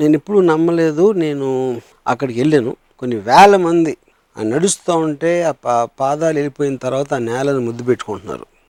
నేను ఎప్పుడూ నమ్మలేదు. నేను అక్కడికి వెళ్ళాను. కొన్ని వేల మంది ఆ నడుస్తూ ఉంటే ఆ పా పాదాలు వెళ్ళిపోయిన తర్వాత ఆ నేలను ముద్దు పెట్టుకుంటున్నారు.